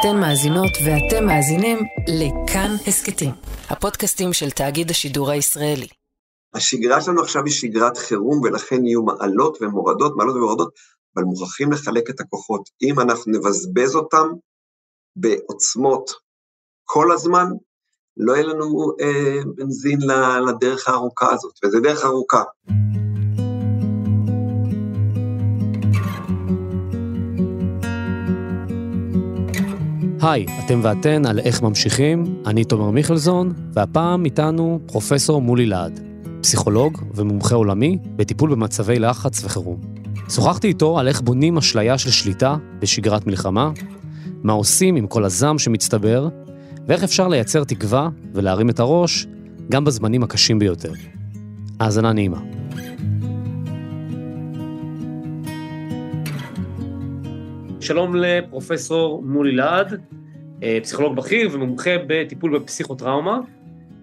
אתן מאזינות ואתם מאזינים לכאן הסכתים, הפודקאסטים של תאגיד השידור הישראלי. השגרה שלנו עכשיו היא שגרת חירום, ולכן יהיו מעלות ומורדות, מעלות ומורדות, אבל מוכרחים לחלק את הכוחות. אם אנחנו נבזבז אותם בעוצמות כל הזמן, לא יהיה לנו אה, בנזין לדרך הארוכה הזאת, וזו דרך ארוכה. היי, אתם ואתן על איך ממשיכים, אני תומר מיכלזון, והפעם איתנו פרופסור מולי להד, פסיכולוג ומומחה עולמי בטיפול במצבי לחץ וחירום. שוחחתי איתו על איך בונים אשליה של שליטה בשגרת מלחמה, מה עושים עם כל הזעם שמצטבר, ואיך אפשר לייצר תקווה ולהרים את הראש גם בזמנים הקשים ביותר. האזנה נעימה. שלום לפרופסור מולי להד, פסיכולוג בכיר ומומחה בטיפול בפסיכוטראומה,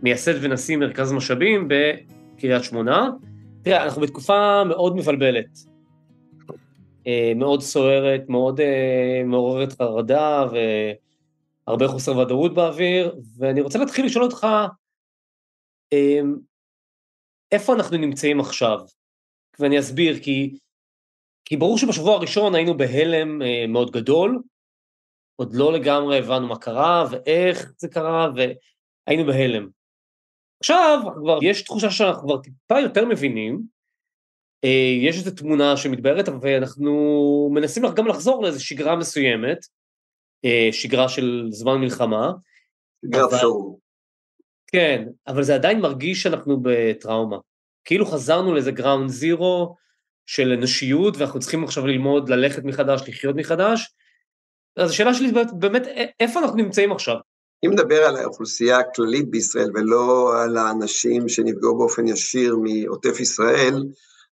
מייסד ונשיא מרכז משאבים בקריית שמונה. תראה, אנחנו בתקופה מאוד מבלבלת, אה, מאוד סוערת, מאוד אה, מעוררת חרדה והרבה חוסר ודאות באוויר, ואני רוצה להתחיל לשאול אותך, איפה אנחנו נמצאים עכשיו? ואני אסביר, כי כי ברור שבשבוע הראשון היינו בהלם אה, מאוד גדול, עוד לא לגמרי הבנו מה קרה ואיך זה קרה, והיינו בהלם. עכשיו כבר יש תחושה שאנחנו כבר טיפה יותר מבינים, אה, יש איזו תמונה שמתבהרת, ואנחנו מנסים גם לחזור לאיזו שגרה מסוימת, אה, שגרה של זמן מלחמה. שגרת חירום. כן, אבל זה עדיין מרגיש שאנחנו בטראומה. כאילו חזרנו לאיזה גראונד זירו, של אנושיות, ואנחנו צריכים עכשיו ללמוד ללכת מחדש, לחיות מחדש. אז השאלה שלי באמת, איפה אנחנו נמצאים עכשיו? אם נדבר על האוכלוסייה הכללית בישראל ולא על האנשים שנפגעו באופן ישיר מעוטף ישראל,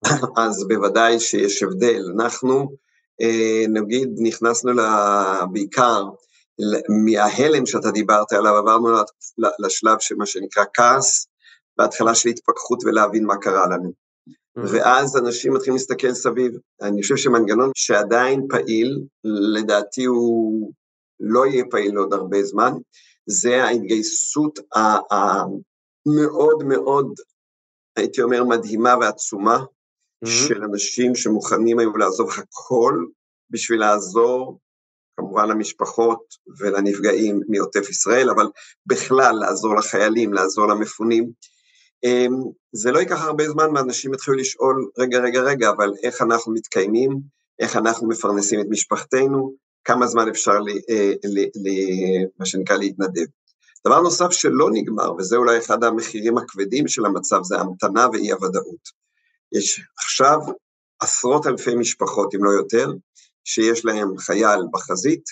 אז בוודאי שיש הבדל. אנחנו, אה, נגיד, נכנסנו בעיקר מההלם שאתה דיברת עליו, עברנו לשלב של מה שנקרא כעס, בהתחלה של התפכחות ולהבין מה קרה לנו. ואז אנשים מתחילים להסתכל סביב. אני חושב שמנגנון שעדיין פעיל, לדעתי הוא לא יהיה פעיל עוד הרבה זמן, זה ההתגייסות המאוד מאוד, הייתי אומר, מדהימה ועצומה mm-hmm. של אנשים שמוכנים היו לעזוב הכל בשביל לעזור, כמובן למשפחות ולנפגעים מעוטף ישראל, אבל בכלל לעזור לחיילים, לעזור למפונים. אמ, זה לא ייקח הרבה זמן ואנשים יתחילו לשאול, רגע, רגע, רגע, אבל איך אנחנו מתקיימים, איך אנחנו מפרנסים את משפחתנו, כמה זמן אפשר, לי, אה, לי, לי, מה שנקרא, להתנדב. דבר נוסף שלא נגמר, וזה אולי אחד המחירים הכבדים של המצב, זה המתנה ואי-הוודאות. יש עכשיו עשרות אלפי משפחות, אם לא יותר, שיש להם חייל בחזית,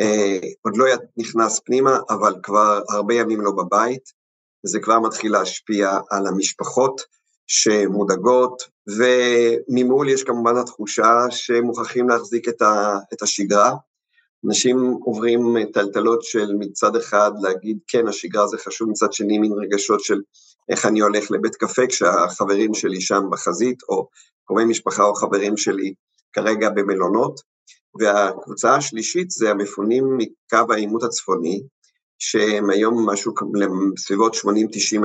אה, עוד לא נכנס פנימה, אבל כבר הרבה ימים לא בבית, זה כבר מתחיל להשפיע על המשפחות שמודאגות, וממול יש כמובן התחושה שמוכרחים להחזיק את, ה, את השגרה. אנשים עוברים טלטלות של מצד אחד להגיד, כן, השגרה זה חשוב, מצד שני מין רגשות של איך אני הולך לבית קפה כשהחברים שלי שם בחזית, או קרובי משפחה או חברים שלי כרגע במלונות. והקבוצה השלישית זה המפונים מקו העימות הצפוני, שהם היום משהו בסביבות 80-90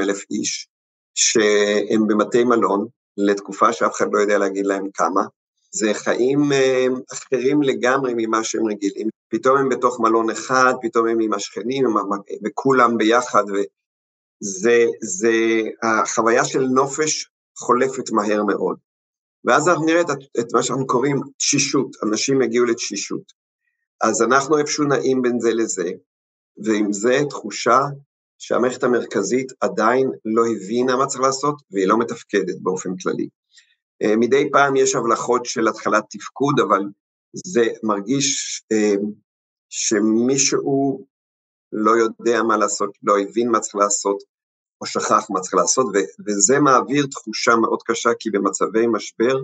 אלף איש, שהם במטי מלון, לתקופה שאף אחד לא יודע להגיד להם כמה. זה חיים אה, אחרים לגמרי ממה שהם רגילים. פתאום הם בתוך מלון אחד, פתאום הם עם השכנים, וכולם ביחד, וזה, זה, החוויה של נופש חולפת מהר מאוד. ואז אנחנו נראה את, את מה שאנחנו קוראים תשישות, אנשים יגיעו לתשישות. אז אנחנו איפשהו נעים בין זה לזה, ועם זה תחושה שהמערכת המרכזית עדיין לא הבינה מה צריך לעשות, והיא לא מתפקדת באופן כללי. אה, מדי פעם יש הבלחות של התחלת תפקוד, אבל זה מרגיש אה, שמישהו לא יודע מה לעשות, לא הבין מה צריך לעשות, או שכח מה צריך לעשות, וזה מעביר תחושה מאוד קשה, כי במצבי משבר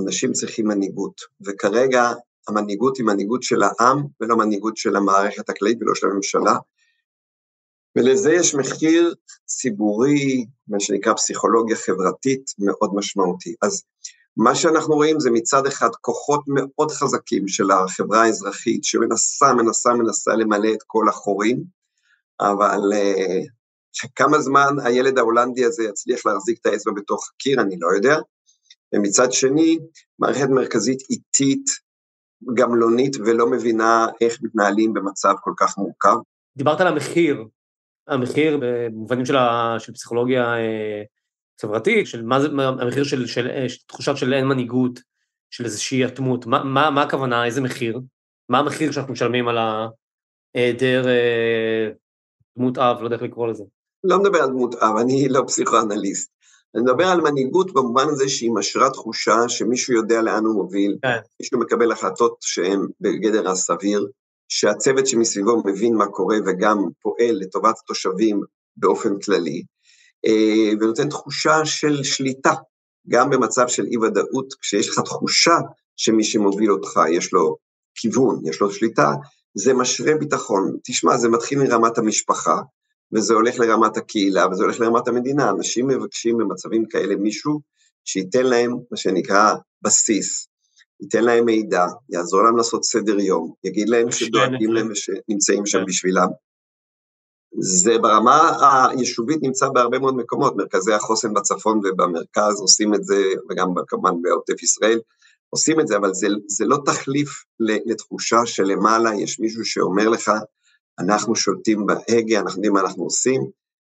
אנשים צריכים מנהיגות, וכרגע המנהיגות היא מנהיגות של העם ולא מנהיגות של המערכת הכללית ולא של הממשלה. ולזה יש מחיר ציבורי, מה שנקרא פסיכולוגיה חברתית, מאוד משמעותי. אז מה שאנחנו רואים זה מצד אחד כוחות מאוד חזקים של החברה האזרחית, שמנסה, מנסה, מנסה למלא את כל החורים, אבל uh, כמה זמן הילד ההולנדי הזה יצליח להחזיק את האצבע בתוך הקיר, אני לא יודע. ומצד שני, מערכת מרכזית איטית, גמלונית, ולא מבינה איך מתנהלים במצב כל כך מורכב. דיברת על המחיר, המחיר במובנים של, ה, של פסיכולוגיה אה, חברתית, של מה זה, המחיר של, של, של, של תחושה של אין מנהיגות, של איזושהי אטמות, מה, מה, מה הכוונה, איזה מחיר? מה המחיר שאנחנו משלמים על ההיעדר אה, דמות אב, לא יודע איך לקרוא לזה. לא מדבר על דמות אב, אני לא פסיכואנליסט. אני מדבר על מנהיגות במובן הזה שהיא משרה תחושה שמישהו יודע לאן הוא מוביל, כן. מישהו מקבל החלטות שהן בגדר הסביר, שהצוות שמסביבו מבין מה קורה וגם פועל לטובת התושבים באופן כללי, אה, ונותן תחושה של שליטה, גם במצב של אי-ודאות, כשיש לך תחושה שמי שמוביל אותך יש לו כיוון, יש לו שליטה, זה משרה ביטחון. תשמע, זה מתחיל מרמת המשפחה, וזה הולך לרמת הקהילה, וזה הולך לרמת המדינה. אנשים מבקשים במצבים כאלה מישהו שייתן להם מה שנקרא בסיס, ייתן להם מידע, יעזור להם לעשות סדר יום, יגיד להם שדואגים להם ושנמצאים שם כן. בשבילם. זה ברמה היישובית נמצא בהרבה מאוד מקומות, מרכזי החוסן בצפון ובמרכז עושים את זה, וגם כמובן בעוטף ישראל עושים את זה, אבל זה, זה לא תחליף לתחושה שלמעלה יש מישהו שאומר לך, אנחנו שולטים בהגה, אנחנו יודעים מה אנחנו עושים,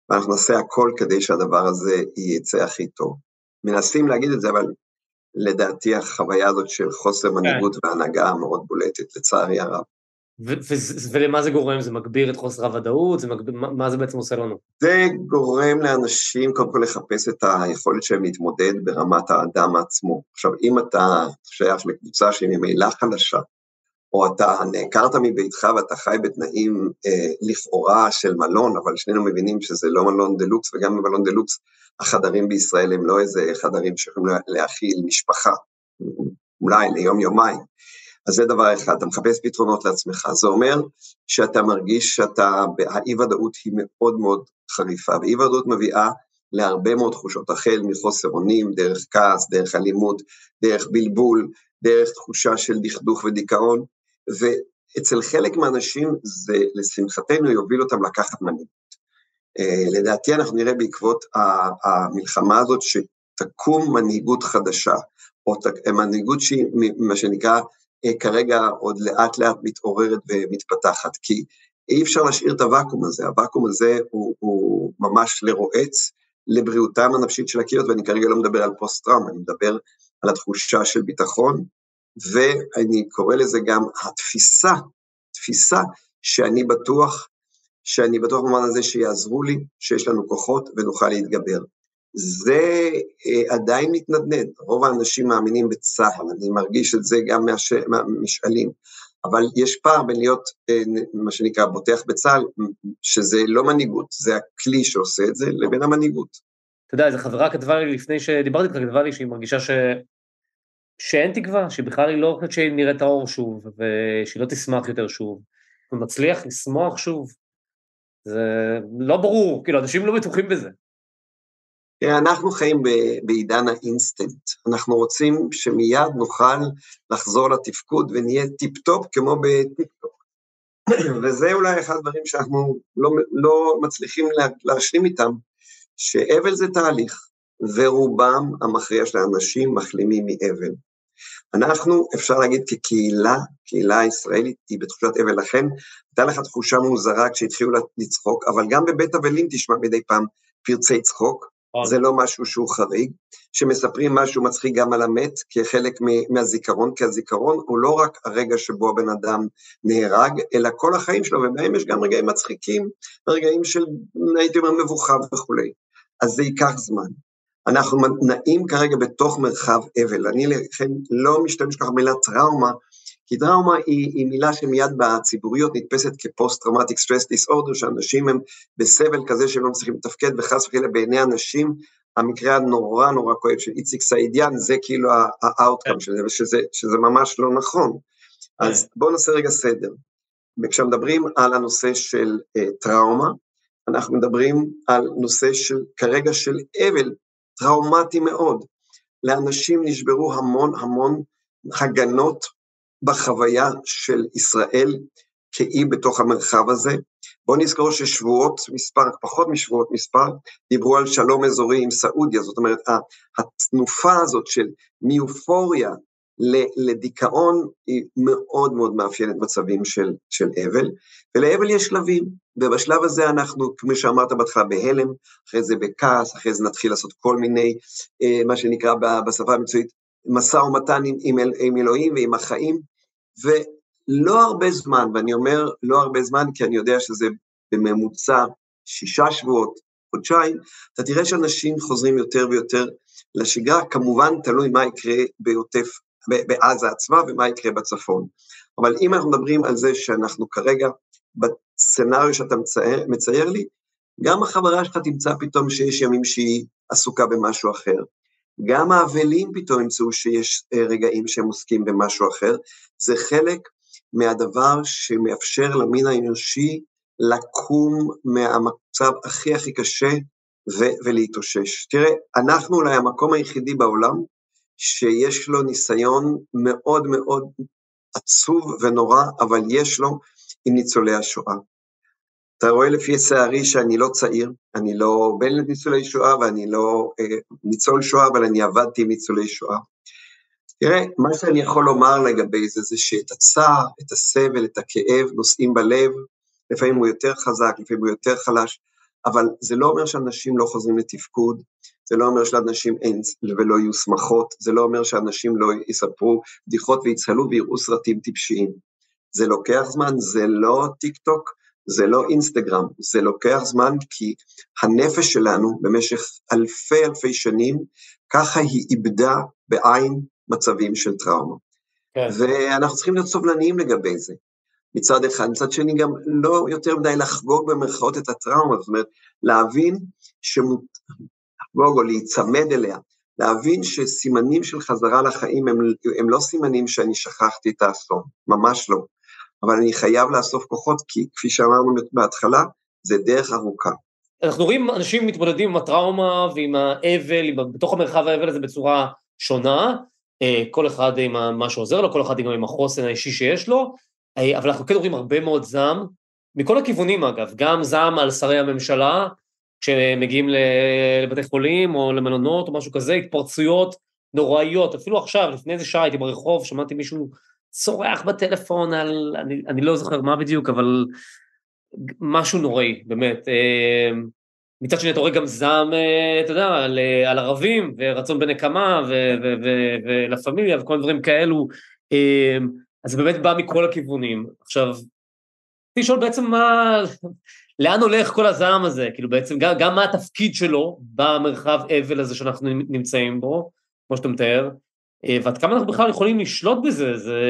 ואנחנו נעשה הכל כדי שהדבר הזה יצא הכי טוב. מנסים להגיד את זה, אבל לדעתי החוויה הזאת של חוסר כן. מנהיגות והנהגה מאוד בולטת, לצערי הרב. ולמה זה גורם? זה מגביר את חוסר הוודאות? זה מגביר, מה, מה זה בעצם עושה לנו? זה גורם לאנשים קודם כל לחפש את היכולת שלהם להתמודד ברמת האדם עצמו. עכשיו, אם אתה שייך לקבוצה שהיא ממילא חלשה, או אתה נעקרת מביתך ואתה חי בתנאים אה, לכאורה של מלון, אבל שנינו מבינים שזה לא מלון דה לוקס, וגם במלון דה לוקס החדרים בישראל הם לא איזה חדרים שיכולים להכיל משפחה, אולי ליום-יומיים. אז זה דבר אחד, אתה מחפש פתרונות לעצמך. זה אומר שאתה מרגיש שאתה, האי-ודאות היא מאוד מאוד חריפה, ואי-ודאות מביאה להרבה מאוד תחושות, החל מחוסר אונים, דרך כעס, דרך אלימות, דרך בלבול, דרך תחושה של דכדוך ודיכאון, ואצל חלק מהאנשים זה, לשמחתנו, יוביל אותם לקחת מנהיגות. Uh, לדעתי אנחנו נראה בעקבות המלחמה הזאת שתקום מנהיגות חדשה, או מנהיגות שהיא מה שנקרא אה, כרגע עוד לאט לאט מתעוררת ומתפתחת, כי אי אפשר להשאיר את הוואקום הזה, הוואקום הזה הוא, הוא ממש לרועץ לבריאותם הנפשית של הקהילות, ואני כרגע לא מדבר על פוסט-טראומה, אני מדבר על התחושה של ביטחון, ואני קורא לזה גם התפיסה, תפיסה שאני בטוח, שאני בטוח במובן הזה שיעזרו לי, שיש לנו כוחות ונוכל להתגבר. זה אה, עדיין מתנדנד, רוב האנשים מאמינים בצה"ל, אני מרגיש את זה גם מהש... מהמשאלים, אבל יש פער בין להיות, אה, מה שנקרא, בוטח בצה"ל, שזה לא מנהיגות, זה הכלי שעושה את זה, לבין המנהיגות. אתה יודע, איזו חברה כתבה לי לפני שדיברתי איתך, כתבה לי שהיא מרגישה ש... שאין תקווה, שבכלל היא לא חושבת שהיא נראית האור שוב, ושהיא לא תשמח יותר שוב. הוא מצליח לשמוח שוב. זה לא ברור, כאילו, אנשים לא בטוחים בזה. אנחנו חיים בעידן האינסטנט, אנחנו רוצים שמיד נוכל לחזור לתפקוד ונהיה טיפ-טופ כמו בטיפ-טופ. וזה אולי אחד הדברים שאנחנו לא, לא מצליחים להשלים איתם, שאבל זה תהליך, ורובם המכריע של האנשים מחלימים מאבל. אנחנו, אפשר להגיד כקהילה, קהילה הישראלית היא בתחושת אבל, לכן הייתה לך תחושה מוזרה כשהתחילו לצחוק, אבל גם בבית אבלים תשמע מדי פעם פרצי צחוק, נכון. זה לא משהו שהוא חריג, שמספרים משהו מצחיק גם על המת כחלק מהזיכרון, כי הזיכרון הוא לא רק הרגע שבו הבן אדם נהרג, אלא כל החיים שלו, ובהם יש גם רגעים מצחיקים, רגעים של, הייתי אומר, מבוכה וכולי. אז זה ייקח זמן. אנחנו נעים כרגע בתוך מרחב אבל, אני לכן לא משתמש ככה במילה טראומה, כי טראומה היא, היא מילה שמיד בציבוריות נתפסת כ post-traumatic stress disorder, שאנשים הם בסבל כזה שהם לא מצליחים לתפקד, וחס וחלילה בעיני אנשים, המקרה הנורא נורא כואב של איציק סעידיאן, זה כאילו ה outcome של זה, ושזה, שזה ממש לא נכון. אז בואו נעשה רגע סדר. וכשמדברים על הנושא של אה, טראומה, אנחנו מדברים על נושא של, כרגע של אבל טראומטי מאוד. לאנשים נשברו המון המון הגנות בחוויה של ישראל כאי בתוך המרחב הזה. בואו נזכור ששבועות מספר, פחות משבועות מספר, דיברו על שלום אזורי עם סעודיה, זאת אומרת, התנופה הזאת של מיופוריה לדיכאון היא מאוד מאוד מאפיינת מצבים של, של אבל, ולאבל יש שלבים, ובשלב הזה אנחנו, כמו שאמרת בהתחלה, בהלם, אחרי זה בכעס, אחרי זה נתחיל לעשות כל מיני, אה, מה שנקרא בשפה המקצועית, משא ומתן עם, עם, עם אלוהים ועם החיים, ולא הרבה זמן, ואני אומר לא הרבה זמן כי אני יודע שזה בממוצע שישה שבועות, חודשיים, אתה תראה שאנשים חוזרים יותר ויותר לשגרה, כמובן תלוי מה יקרה בעוטף בעזה עצמה ומה יקרה בצפון. אבל אם אנחנו מדברים על זה שאנחנו כרגע, בסצנריו שאתה מצייר, מצייר לי, גם החברה שלך תמצא פתאום שיש ימים שהיא עסוקה במשהו אחר. גם האבלים פתאום ימצאו שיש אה, רגעים שהם עוסקים במשהו אחר. זה חלק מהדבר שמאפשר למין האנושי לקום מהמצב הכי הכי קשה ו- ולהתאושש. תראה, אנחנו אולי המקום היחידי בעולם שיש לו ניסיון מאוד מאוד עצוב ונורא, אבל יש לו עם ניצולי השואה. אתה רואה לפי שערי שאני לא צעיר, אני לא בן לניצולי שואה ואני לא אה, ניצול שואה, אבל אני עבדתי עם ניצולי שואה. תראה, מה שאני יכול לומר לגבי זה, זה שאת הצער, את הסבל, את הכאב, נושאים בלב, לפעמים הוא יותר חזק, לפעמים הוא יותר חלש, אבל זה לא אומר שאנשים לא חוזרים לתפקוד, זה לא אומר שלאנשים אין ולא יהיו שמחות, זה לא אומר שאנשים לא יספרו בדיחות ויצהלו ויראו סרטים טיפשיים. זה לוקח זמן, זה לא טיק טוק, זה לא אינסטגרם, זה לוקח זמן כי הנפש שלנו במשך אלפי אלפי שנים, ככה היא איבדה בעין מצבים של טראומה. כן. ואנחנו צריכים להיות סובלניים לגבי זה. מצד אחד, מצד שני גם לא יותר מדי לחגוג במרכאות את הטראומה, זאת אומרת, להבין שמות... לחגוג או להיצמד אליה, להבין שסימנים של חזרה לחיים הם, הם לא סימנים שאני שכחתי את האסון, ממש לא. אבל אני חייב לאסוף כוחות, כי כפי שאמרנו בהתחלה, זה דרך ארוכה. אנחנו רואים אנשים מתמודדים עם הטראומה ועם האבל, בתוך המרחב האבל הזה בצורה שונה, אה, כל אחד עם מה שעוזר לו, כל אחד גם עם החוסן האישי שיש לו, אה, אבל אנחנו כן רואים הרבה מאוד זעם, מכל הכיוונים אגב, גם זעם על שרי הממשלה, כשמגיעים לבתי חולים או למלונות או משהו כזה, התפרצויות נוראיות, אפילו עכשיו, לפני איזה שעה הייתי ברחוב, שמעתי מישהו צורח בטלפון על, אני, אני לא זוכר מה בדיוק, אבל משהו נוראי, באמת. אה, מצד שני אתה רואה גם זעם, אה, אתה יודע, על, על ערבים, ורצון בנקמה, ולה פמיליה וכל דברים כאלו. אז זה באמת בא מכל הכיוונים. עכשיו, לשאול בעצם מה, לאן הולך כל הזעם הזה? כאילו בעצם גם, גם מה התפקיד שלו במרחב אבל הזה שאנחנו נמצאים בו, כמו שאתה מתאר, אה, ועד כמה אנחנו בכלל יכולים לשלוט בזה, זה...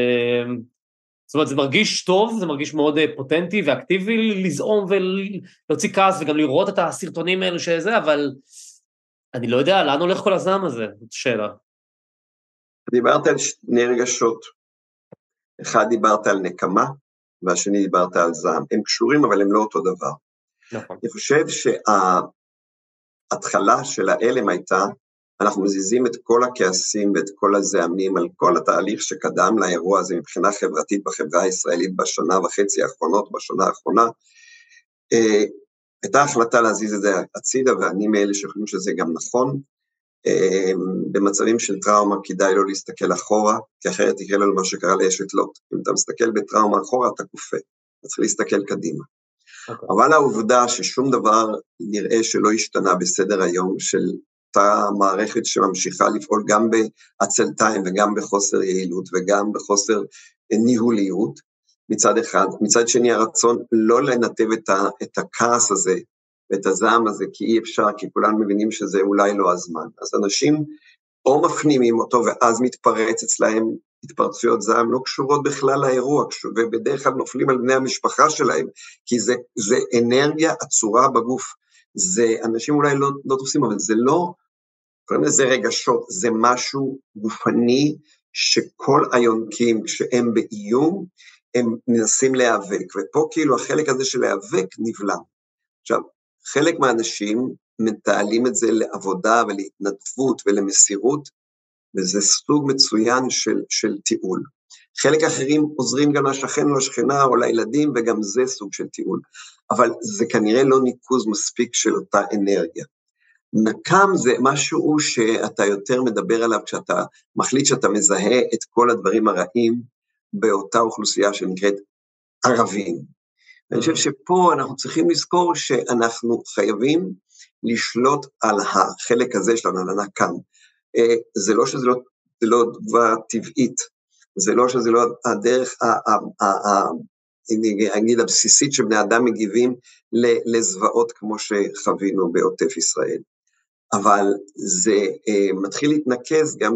זאת אומרת, זה מרגיש טוב, זה מרגיש מאוד אה, פוטנטי ואקטיבי לזעום ולהוציא כעס וגם לראות את הסרטונים האלו שזה, אבל אני לא יודע, לאן הולך כל הזעם הזה? זאת שאלה. דיברת על שני רגשות. אחד דיברת על נקמה, והשני דיברת על זעם. הם קשורים, אבל הם לא אותו דבר. נכון. אני חושב שההתחלה של ההלם הייתה, אנחנו מזיזים את כל הכעסים ואת כל הזעמים על כל התהליך שקדם לאירוע הזה מבחינה חברתית בחברה הישראלית בשנה וחצי האחרונות, בשנה האחרונה. אה, הייתה החלטה להזיז את זה הצידה, ואני מאלה שחושבים שזה גם נכון. אמ, במצבים של טראומה כדאי לא להסתכל אחורה, כי אחרת יקרה לנו מה שקרה לאשת לוט. אם אתה מסתכל בטראומה אחורה, אתה כופה. אתה צריך להסתכל קדימה. Okay. אוקיי. אבל העובדה ששום דבר נראה שלא השתנה בסדר היום של אותה מערכת שממשיכה לפעול גם בעצלתיים וגם בחוסר יעילות וגם בחוסר ניהוליות מצד אחד, מצד שני הרצון לא לנתב את, ה, את הכעס הזה ואת הזעם הזה, כי אי אפשר, כי כולם מבינים שזה אולי לא הזמן. אז אנשים או מפנימים אותו ואז מתפרץ אצלהם התפרצויות זעם לא קשורות בכלל לאירוע, ובדרך כלל נופלים על בני המשפחה שלהם, כי זה, זה אנרגיה עצורה בגוף. זה, אנשים אולי לא, לא תופסים, אבל זה לא, קוראים לזה רגשות, זה משהו גופני שכל היונקים, כשהם באיום, הם מנסים להיאבק, ופה כאילו החלק הזה של להיאבק נבלם. עכשיו, חלק מהאנשים מתעלים את זה לעבודה ולהתנדבות ולמסירות, וזה סוג מצוין של, של טיעול. חלק אחרים עוזרים גם לשכן או לשכנה או לילדים, וגם זה סוג של טיעול. אבל זה כנראה לא ניקוז מספיק של אותה אנרגיה. נקם זה משהו שאתה יותר מדבר עליו כשאתה מחליט שאתה מזהה את כל הדברים הרעים באותה אוכלוסייה שנקראת ערבים. ואני חושב שפה אנחנו צריכים לזכור שאנחנו חייבים לשלוט על החלק הזה שלנו, על הנקם. זה לא שזה לא, זה לא תגובה טבעית, זה לא שזה לא הדרך, נגיד הבסיסית שבני אדם מגיבים לזוועות כמו שחווינו בעוטף ישראל. אבל זה אה, מתחיל להתנקז גם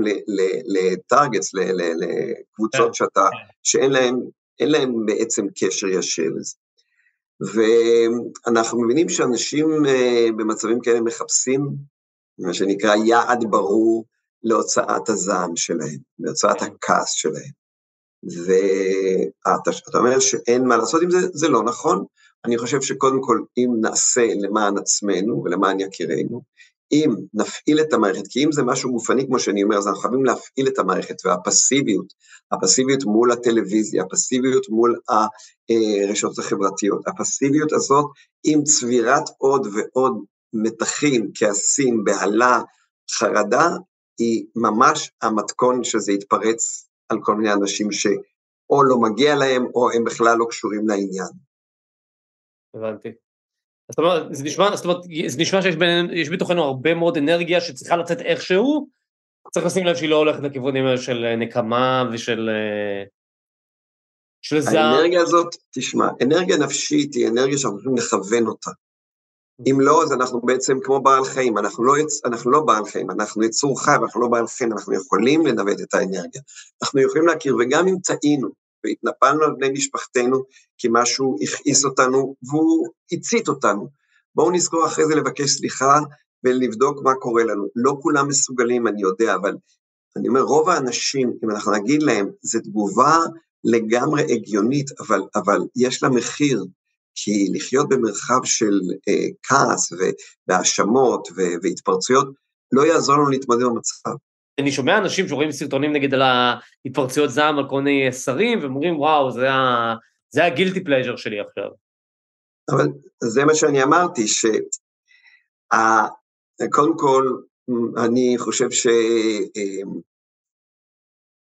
לטארגטס, לקבוצות כן, שאתה, כן. שאין להם, להם בעצם קשר ישיר לזה. ואנחנו מבינים שאנשים אה, במצבים כאלה מחפשים מה שנקרא יעד ברור להוצאת הזעם שלהם, להוצאת. הכעס שלהם. ואתה אומר שאין מה לעשות עם זה, זה לא נכון. אני חושב שקודם כל, אם נעשה למען עצמנו ולמען יקירנו, אם נפעיל את המערכת, כי אם זה משהו גופני, כמו שאני אומר, אז אנחנו חייבים להפעיל את המערכת, והפסיביות, הפסיביות מול הטלוויזיה, הפסיביות מול הרשתות החברתיות, הפסיביות הזאת עם צבירת עוד ועוד מתחים, כעסים, בהלה, חרדה, היא ממש המתכון שזה יתפרץ על כל מיני אנשים שאו לא מגיע להם, או הם בכלל לא קשורים לעניין. הבנתי. זאת אומרת, זה נשמע, זאת אומרת, זה נשמע שיש בין, בתוכנו הרבה מאוד אנרגיה שצריכה לצאת איכשהו, צריך לשים לב שהיא לא הולכת לכיוונים של נקמה ושל... של זעם. האנרגיה הזאת, תשמע, אנרגיה נפשית היא אנרגיה שאנחנו יכולים לכוון אותה. אם לא, אז אנחנו בעצם כמו בעל חיים, אנחנו לא, יצ... אנחנו לא בעל חיים, אנחנו יצור חי, אנחנו לא בעל חיים, אנחנו יכולים לנווט את האנרגיה. אנחנו יכולים להכיר, וגם אם טעינו, והתנפלנו על בני משפחתנו כי משהו הכעיס אותנו והוא הצית אותנו. בואו נזכור אחרי זה לבקש סליחה ולבדוק מה קורה לנו. לא כולם מסוגלים, אני יודע, אבל אני אומר, רוב האנשים, אם אנחנו נגיד להם, זו תגובה לגמרי הגיונית, אבל, אבל יש לה מחיר, כי לחיות במרחב של אה, כעס והאשמות והתפרצויות, לא יעזור לנו להתמודד עם המצב. אני שומע אנשים שרואים סרטונים נגיד על ההתפרצויות זעם על כל מיני שרים, והם אומרים, וואו, זה, ה... זה ה guilty pleasure שלי עכשיו. אבל זה מה שאני אמרתי, שקודם כל, אני חושב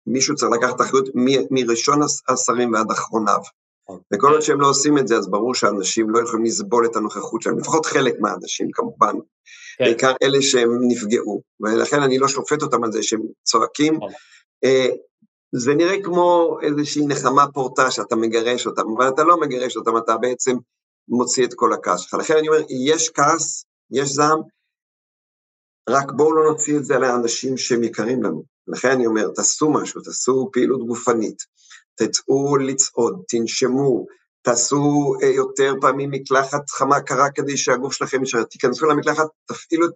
שמישהו צריך לקחת אחריות מראשון השרים ועד אחרוניו. וכל עוד שהם לא עושים את זה, אז ברור שאנשים לא יכולים לסבול את הנוכחות שלהם, לפחות חלק מהאנשים כמובן, כן. בעיקר אלה שהם נפגעו, ולכן אני לא שופט אותם על זה שהם צועקים. כן. אה, זה נראה כמו איזושהי נחמה פורטה שאתה מגרש אותם, אבל אתה לא מגרש אותם, אתה בעצם מוציא את כל הכעס שלך. לכן אני אומר, יש כעס, יש זעם, רק בואו לא נוציא את זה על האנשים שהם יקרים לנו. לכן אני אומר, תעשו משהו, תעשו פעילות גופנית, תצאו לצעוד, תנשמו, תעשו אה, יותר פעמים מקלחת חמה קרה כדי שהגוף שלכם יישאר, תיכנסו למקלחת, תפעילו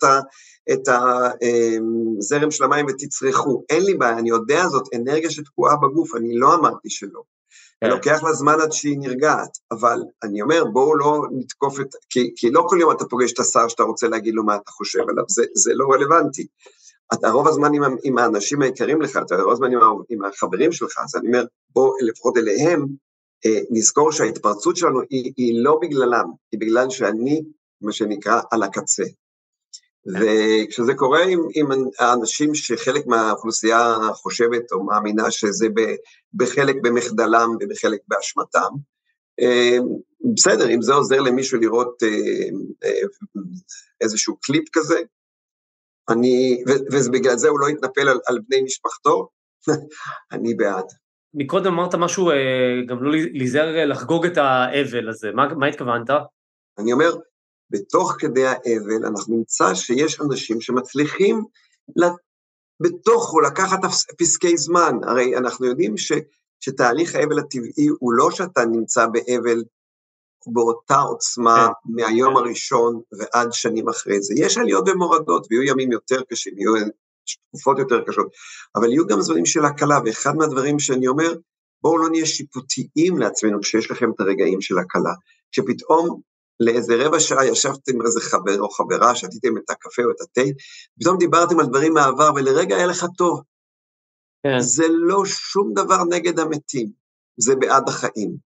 את הזרם אמ, של המים ותצרכו. אין לי בעיה, אני יודע זאת אנרגיה שתקועה בגוף, אני לא אמרתי שלא. כן. לוקח לה זמן עד שהיא נרגעת, אבל אני אומר, בואו לא נתקוף את... כי, כי לא כל יום אתה פוגש את השר שאתה רוצה להגיד לו מה אתה חושב עליו, זה, זה לא רלוונטי. אתה רוב הזמן עם, עם האנשים היקרים לך, אתה רוב הזמן עם, עם החברים שלך, אז אני אומר, בוא לפחות אליהם, אה, נזכור שההתפרצות שלנו היא, היא לא בגללם, היא בגלל שאני, מה שנקרא, על הקצה. וכשזה קורה עם, עם האנשים שחלק מהאוכלוסייה חושבת או מאמינה שזה בחלק במחדלם ובחלק באשמתם, אה, בסדר, אם זה עוזר למישהו לראות אה, איזשהו קליפ כזה, אני, ובגלל זה הוא לא יתנפל על, על בני משפחתו, אני בעד. מקודם אמרת משהו, אה, גם לא להיזהר לחגוג את האבל הזה, מה, מה התכוונת? אני אומר, בתוך כדי האבל אנחנו נמצא שיש אנשים שמצליחים בתוכו לקחת פסקי זמן, הרי אנחנו יודעים ש, שתהליך האבל הטבעי הוא לא שאתה נמצא באבל באותה עוצמה כן. מהיום הראשון ועד שנים אחרי זה. יש עליות ומורדות, ויהיו ימים יותר קשים, יהיו תקופות יותר קשות, אבל יהיו גם זמנים של הקלה, ואחד מהדברים שאני אומר, בואו לא נהיה שיפוטיים לעצמנו כשיש לכם את הרגעים של הקלה. שפתאום לאיזה רבע שעה ישבתם עם איזה חבר או חברה, שתיתם את הקפה או את התה, פתאום דיברתם על דברים מהעבר, ולרגע היה לך טוב, כן. זה לא שום דבר נגד המתים, זה בעד החיים.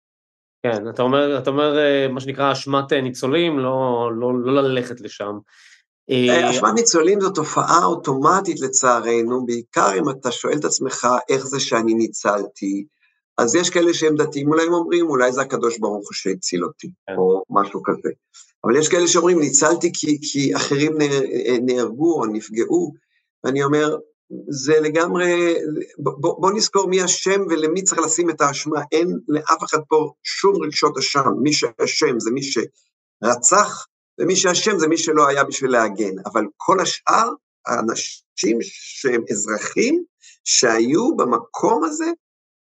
כן, אתה אומר, אתה אומר אה, מה שנקרא אשמת אה, ניצולים, לא, לא, לא ללכת לשם. אשמת ניצולים זו תופעה אוטומטית לצערנו, בעיקר אם אתה שואל את עצמך איך זה שאני ניצלתי, אז יש כאלה שהם דתיים, אולי הם אומרים, אולי זה הקדוש ברוך הוא שהציל אותי, כן. או משהו כזה. אבל יש כאלה שאומרים, ניצלתי כי, כי אחרים נהרגו או נפגעו, ואני אומר, זה לגמרי, בוא, בוא נזכור מי אשם ולמי צריך לשים את האשמה, אין לאף אחד פה שום רגשות אשם, מי שאשם זה מי שרצח, ומי שאשם זה מי שלא היה בשביל להגן, אבל כל השאר, האנשים שהם אזרחים, שהיו במקום הזה,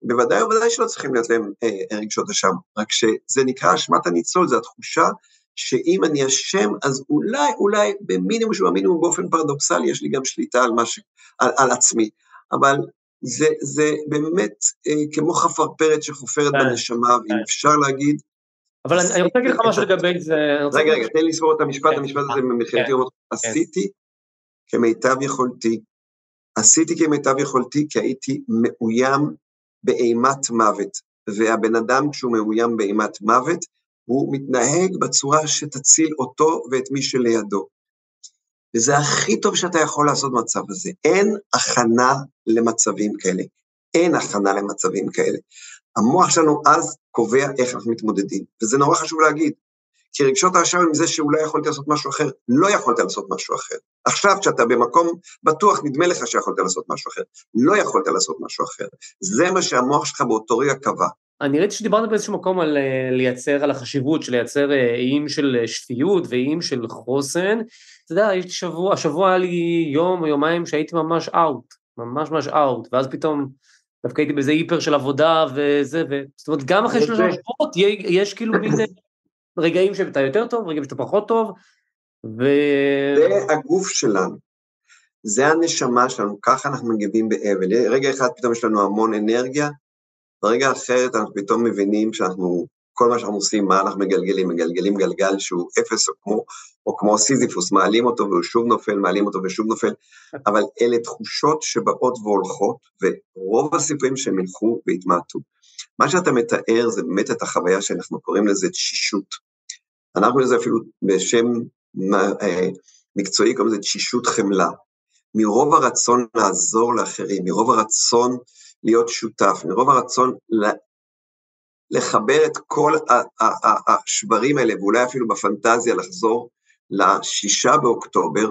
בוודאי ובוודאי שלא צריכים להיות להם אה, רגשות אשם, רק שזה נקרא אשמת הניצול, זו התחושה שאם אני אשם, אז אולי, אולי במינימום שבמינימום באופן פרדוקסלי יש לי גם שליטה על, ש... על, על עצמי, אבל זה, זה באמת אה, כמו חפרפרת שחופרת כן, בנשמה, ואם כן. אפשר להגיד... אבל אני, רוצה להגיד לך משהו לגבי זה... רגע, רגע, תן לי לסבור את המשפט, כן, המשפט הזה מבחינתי אומר, עשיתי כמיטב יכולתי, עשיתי כמיטב יכולתי כי הייתי מאוים באימת מוות, והבן אדם כשהוא מאוים באימת מוות, הוא מתנהג בצורה שתציל אותו ואת מי שלידו. וזה הכי טוב שאתה יכול לעשות במצב הזה. אין הכנה למצבים כאלה. אין הכנה למצבים כאלה. המוח שלנו אז קובע איך אנחנו מתמודדים, וזה נורא חשוב להגיד. כי רגשות האשם הם זה שאולי יכולת לעשות משהו אחר, לא יכולת לעשות משהו אחר. עכשיו, כשאתה במקום בטוח, נדמה לך שיכולת לעשות משהו אחר. לא יכולת לעשות משהו אחר. זה מה שהמוח שלך באותו רגע קבע. אני ראיתי שדיברנו באיזשהו מקום על אה, לייצר, על החשיבות של לייצר אה, איים של אה, שפיות ואיים של חוסן. אתה יודע, יש שבוע, השבוע היה לי יום או יומיים שהייתי ממש אאוט, ממש ממש אאוט, ואז פתאום דווקא הייתי באיזה היפר של עבודה וזה, ו... זאת אומרת, גם אחרי שלושה שבועות יש כאילו מין רגעים שאתה יותר טוב, רגעים שאתה פחות טוב, ו... זה הגוף שלנו, זה הנשמה שלנו, ככה אנחנו מגיבים באבל. רגע אחד פתאום יש לנו המון אנרגיה, ברגע אחרת אנחנו פתאום מבינים שאנחנו, כל מה שאנחנו עושים, מה אנחנו מגלגלים, מגלגלים גלגל שהוא אפס, או כמו, או כמו סיזיפוס, מעלים אותו והוא שוב נופל, מעלים אותו ושוב נופל, אבל אלה תחושות שבאות והולכות, ורוב הסיפורים שהם ילכו והתמעטו. מה שאתה מתאר זה באמת את החוויה שאנחנו קוראים לזה תשישות. אנחנו לזה אפילו בשם אה, מקצועי קוראים לזה תשישות חמלה. מרוב הרצון לעזור לאחרים, מרוב הרצון להיות שותף, מרוב הרצון לחבר את כל השברים האלה, ואולי אפילו בפנטזיה לחזור לשישה באוקטובר,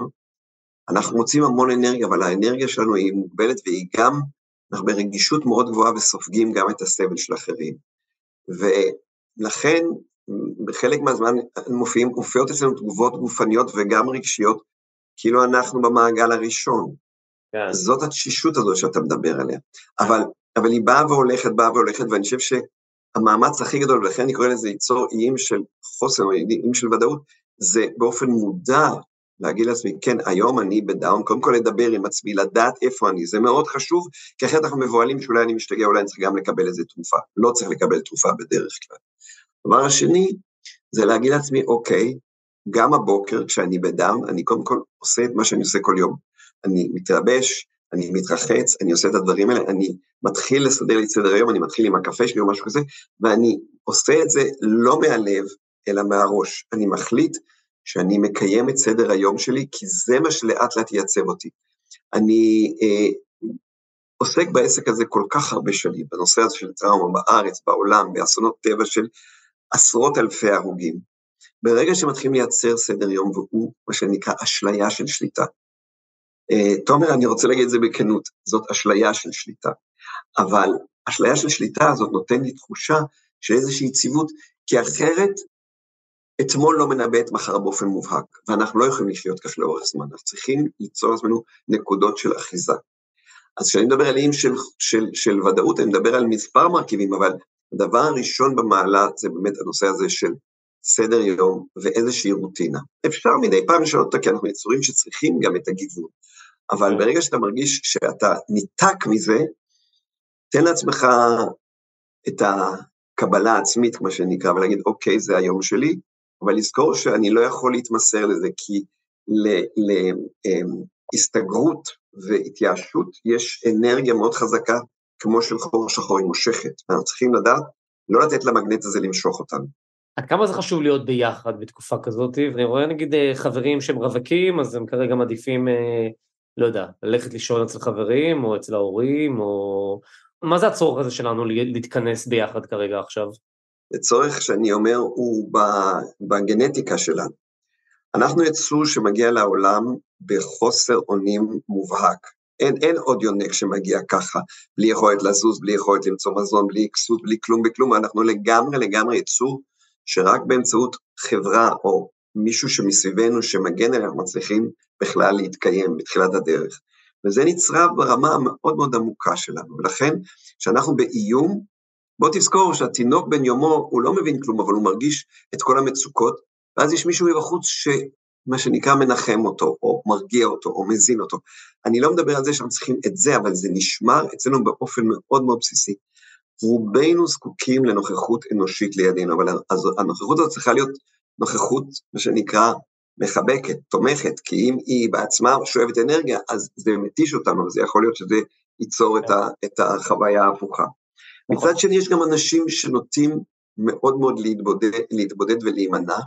אנחנו מוצאים המון אנרגיה, אבל האנרגיה שלנו היא מוגבלת והיא גם, אנחנו ברגישות מאוד גבוהה וסופגים גם את הסבל של אחרים. ולכן, בחלק מהזמן מופיעות אצלנו תגובות גופניות וגם רגשיות, כאילו אנחנו במעגל הראשון. כן. זאת התשישות הזאת שאתה מדבר עליה. אבל, אבל היא באה והולכת, באה והולכת, ואני חושב שהמאמץ הכי גדול, ולכן אני קורא לזה ליצור איים של חוסן או איים של ודאות, זה באופן מודע להגיד לעצמי, כן, היום אני בדאון, קודם כל לדבר עם עצמי, לדעת איפה אני, זה מאוד חשוב, כי אחרת אנחנו מבוהלים שאולי אני משתגע, אולי אני צריך גם לקבל איזה תרופה. לא צריך לקבל תרופה בדרך כלל. הדבר השני, זה להגיד לעצמי, אוקיי, גם הבוקר כשאני בדאון, אני קודם כל עושה את מה שאני עושה כל יום. אני מתלבש, אני מתרחץ, אני עושה את הדברים האלה, אני מתחיל לסדר לי את סדר היום, אני מתחיל עם הקפה שלי או משהו כזה, ואני עושה את זה לא מהלב, אלא מהראש. אני מחליט שאני מקיים את סדר היום שלי, כי זה מה שלאט לאט ייצב אותי. אני אה, עוסק בעסק הזה כל כך הרבה שנים, בנושא הזה של טראומה בארץ, בעולם, באסונות טבע של עשרות אלפי הרוגים. ברגע שמתחילים לייצר סדר יום, והוא מה שנקרא אשליה של שליטה, תומר, אני רוצה להגיד את זה בכנות, זאת אשליה של שליטה. אבל אשליה של שליטה הזאת נותן לי תחושה של איזושהי יציבות, כי אחרת אתמול לא מנבא את מחר באופן מובהק, ואנחנו לא יכולים לחיות כך לאורך זמן, אנחנו צריכים ליצור לעצמנו נקודות של אחיזה. אז כשאני מדבר על איים של, של, של ודאות, אני מדבר על מספר מרכיבים, אבל הדבר הראשון במעלה זה באמת הנושא הזה של סדר יום ואיזושהי רוטינה. אפשר מדי פעם לשנות אותה, כי אנחנו יצורים שצריכים גם את הגיוון. אבל. ברגע שאתה מרגיש שאתה ניתק מזה, תן לעצמך את הקבלה העצמית, כמו שנקרא, ולהגיד, אוקיי, זה היום שלי, אבל לזכור שאני לא יכול להתמסר לזה, כי ל, ל, אמ, והתייאשות, יש אנרגיה מאוד חזקה, כמו של חור שחור, היא מושכת. אנחנו צריכים לדעת לא לתת למגנט הזה למשוך אותנו. עד כמה זה חשוב להיות ביחד בתקופה כזאת? ואני רואה נגיד אה, חברים שהם רווקים, אז הם כרגע מעדיפים, אה, לא יודע, ללכת לישון אצל חברים, או אצל ההורים, או... מה זה הצורך הזה שלנו להתכנס ביחד כרגע עכשיו? זה צורך שאני אומר, הוא בגנטיקה שלנו. אנחנו יצור שמגיע לעולם בחוסר אונים מובהק. אין, אין עוד יונק שמגיע ככה, בלי יכולת לזוז, בלי יכולת למצוא מזון, בלי כסות, בלי כלום, בכלום, אנחנו לגמרי לגמרי יצור שרק באמצעות חברה או מישהו שמסביבנו שמגן עלינו מצליחים בכלל להתקיים בתחילת הדרך. וזה נצרב ברמה המאוד מאוד עמוקה שלנו, ולכן כשאנחנו באיום, בוא תזכור שהתינוק בן יומו, הוא לא מבין כלום, אבל הוא מרגיש את כל המצוקות, ואז יש מישהו מבחוץ שמה שנקרא מנחם אותו, או מרגיע אותו, או מזין אותו. אני לא מדבר על זה שאנחנו צריכים את זה, אבל זה נשמר אצלנו באופן מאוד מאוד בסיסי. רובנו זקוקים לנוכחות אנושית לידינו, אבל הנוכחות הזאת צריכה להיות נוכחות, מה שנקרא, מחבקת, תומכת, כי אם היא בעצמה שואבת אנרגיה, אז זה מתיש אותנו, וזה יכול להיות שזה ייצור את, ה, את החוויה ההפוכה. נכון. מצד שני, יש גם אנשים שנוטים מאוד מאוד להתבודד, להתבודד ולהימנע,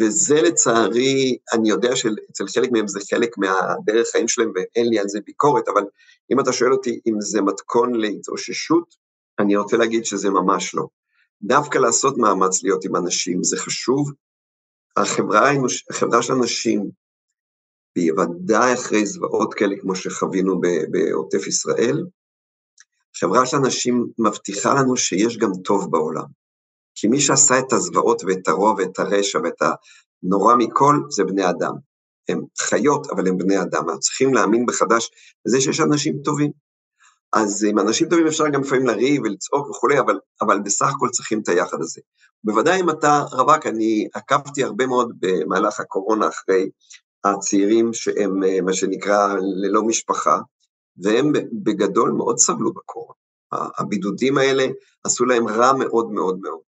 וזה לצערי, אני יודע שאצל חלק מהם זה חלק מהדרך חיים שלהם ואין לי על זה ביקורת, אבל אם אתה שואל אותי אם זה מתכון להתאוששות, אני רוצה להגיד שזה ממש לא. דווקא לעשות מאמץ להיות עם אנשים זה חשוב. החברה, החברה של אנשים, בוודאי אחרי זוועות כאלה כמו שחווינו בעוטף ישראל, חברה של אנשים מבטיחה לנו שיש גם טוב בעולם. כי מי שעשה את הזוועות ואת הרוע ואת הרשע ואת הנורא מכל, זה בני אדם. הם חיות, אבל הם בני אדם. אנחנו צריכים להאמין מחדש בזה שיש אנשים טובים. אז עם אנשים טובים אפשר גם לפעמים לריב ולצעוק וכולי, אבל, אבל בסך הכל צריכים את היחד הזה. בוודאי אם אתה רווק, אני עקבתי הרבה מאוד במהלך הקורונה אחרי הצעירים שהם אה, מה שנקרא ללא משפחה, והם בגדול מאוד סבלו בקורונה. הבידודים האלה עשו להם רע מאוד מאוד מאוד.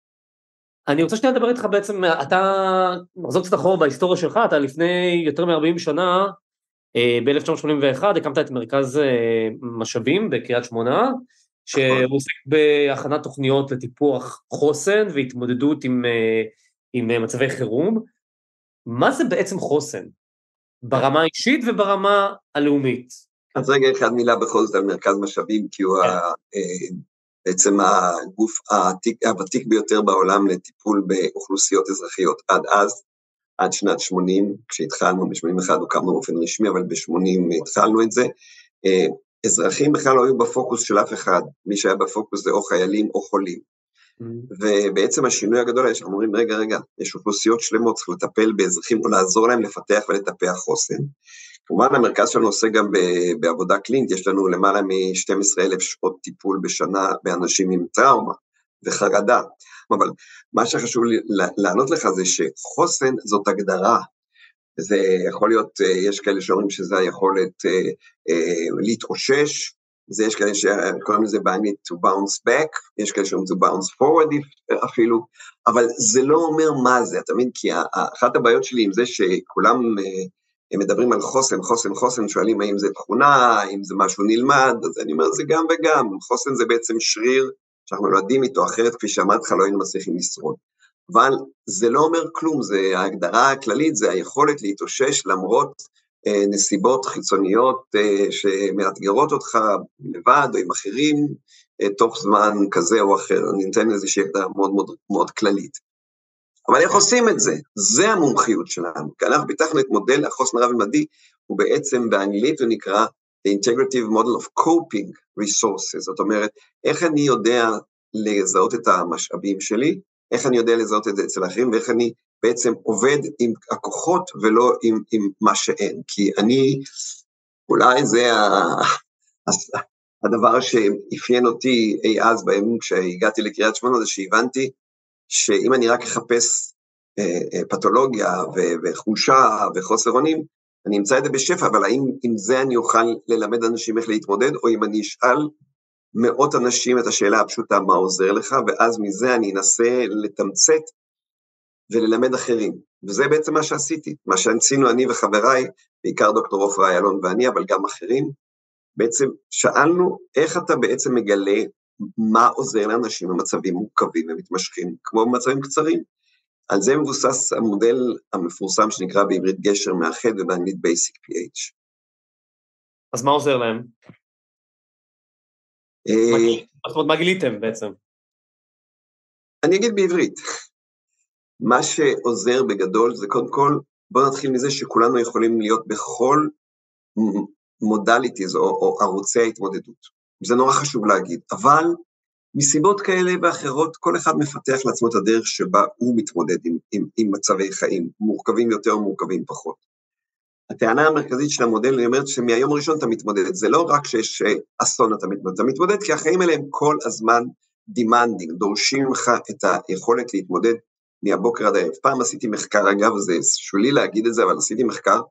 אני רוצה שנייה לדבר איתך בעצם, אתה, נחזור קצת אחורה בהיסטוריה שלך, אתה לפני יותר מ-40 שנה אה, ב-1981 הקמת את מרכז אה, משאבים בקריית שמונה. שעוסק בהכנת תוכניות לטיפוח חוסן והתמודדות עם, אה, עם מצבי חירום. מה זה בעצם חוסן? ברמה האישית וברמה הלאומית. אז רגע אחד מילה בכל זאת על מרכז משאבים, כי הוא כן. בעצם הגוף העתיק, הוותיק ביותר בעולם לטיפול באוכלוסיות אזרחיות. עד אז עד שנת 80, כשהתחלנו, ב-81 הוקמנו באופן רשמי, אבל ב-80 התחלנו את זה. אה, אזרחים בכלל לא היו בפוקוס של אף אחד, מי שהיה בפוקוס זה או חיילים או חולים. Mm. ובעצם השינוי הגדול היה שאנחנו אומרים, רגע, רגע, יש אוכלוסיות שלמות, צריך לטפל באזרחים או לעזור להם לפתח ולטפח חוסן. כמובן המרכז שלנו עושה גם בעבודה קלינית, יש לנו למעלה מ-12 אלף שעות טיפול בשנה באנשים עם טראומה וחרדה. אבל מה שחשוב לי לענות לך זה שחוסן זאת הגדרה. זה יכול להיות, אה, יש כאלה שאומרים שזה היכולת אה, אה, להתאושש, זה יש כאלה שקוראים לזה באנגלית to bounce back, יש כאלה שאומרים to bounce forward אפילו, אבל זה לא אומר מה זה, אתה מבין? כי אחת הבעיות שלי עם זה שכולם מדברים על חוסן, חוסן, חוסן, שואלים האם זה תכונה, האם זה משהו נלמד, אז אני אומר זה גם וגם, חוסן זה בעצם שריר שאנחנו נולדים איתו, אחרת כפי שאמרתי לך לא היינו מצליחים לשרוד. אבל זה לא אומר כלום, זה ההגדרה הכללית, זה היכולת להתאושש למרות אה, נסיבות חיצוניות אה, שמאתגרות אותך לבד או עם אחרים, אה, תוך זמן כזה או אחר. אני אתן איזושהי הגדרה מאוד מאוד מאוד כללית. אבל איך עושים את זה? זה המומחיות שלנו, כי אנחנו פיתחנו את מודל החוסן הרב-ממדי, הוא בעצם באנגלית הוא נקרא The Integrative Model of Coping Resources, זאת אומרת, איך אני יודע לזהות את המשאבים שלי, איך אני יודע לזהות את זה אצל אחרים, ואיך אני בעצם עובד עם הכוחות ולא עם, עם מה שאין. כי אני, אולי זה ה, הדבר שאפיין אותי אי אז בימים כשהגעתי לקריית שמונה, זה שהבנתי שאם אני רק אחפש אה, אה, פתולוגיה וחולשה וחוסר אונים, אני אמצא את זה בשפע, אבל האם עם זה אני אוכל ללמד אנשים איך להתמודד, או אם אני אשאל מאות אנשים את השאלה הפשוטה מה עוזר לך, ואז מזה אני אנסה לתמצת וללמד אחרים. וזה בעצם מה שעשיתי, מה שעשינו אני וחבריי, בעיקר דוקטור עופרה איילון ואני, אבל גם אחרים, בעצם שאלנו איך אתה בעצם מגלה מה עוזר לאנשים במצבים מורכבים ומתמשכים, כמו במצבים קצרים. על זה מבוסס המודל המפורסם שנקרא בעברית גשר מאחד ובאנגלית Basic PH. אז מה עוזר להם? זאת אומרת, מה גיליתם בעצם? אני אגיד בעברית. מה שעוזר בגדול זה קודם כל, בואו נתחיל מזה שכולנו יכולים להיות בכל מודליטיז או, או ערוצי ההתמודדות. זה נורא חשוב להגיד, אבל מסיבות כאלה ואחרות, כל אחד מפתח לעצמו את הדרך שבה הוא מתמודד עם, עם, עם מצבי חיים, מורכבים יותר מורכבים פחות. הטענה המרכזית של המודל היא אומרת שמהיום הראשון אתה מתמודד, זה לא רק שיש אה, אסון אתה מתמודד, אתה מתמודד כי החיים האלה הם כל הזמן demanding, דורשים ממך את היכולת להתמודד מהבוקר עד הערב. פעם עשיתי מחקר, אגב, זה שולי להגיד את זה, אבל עשיתי מחקר,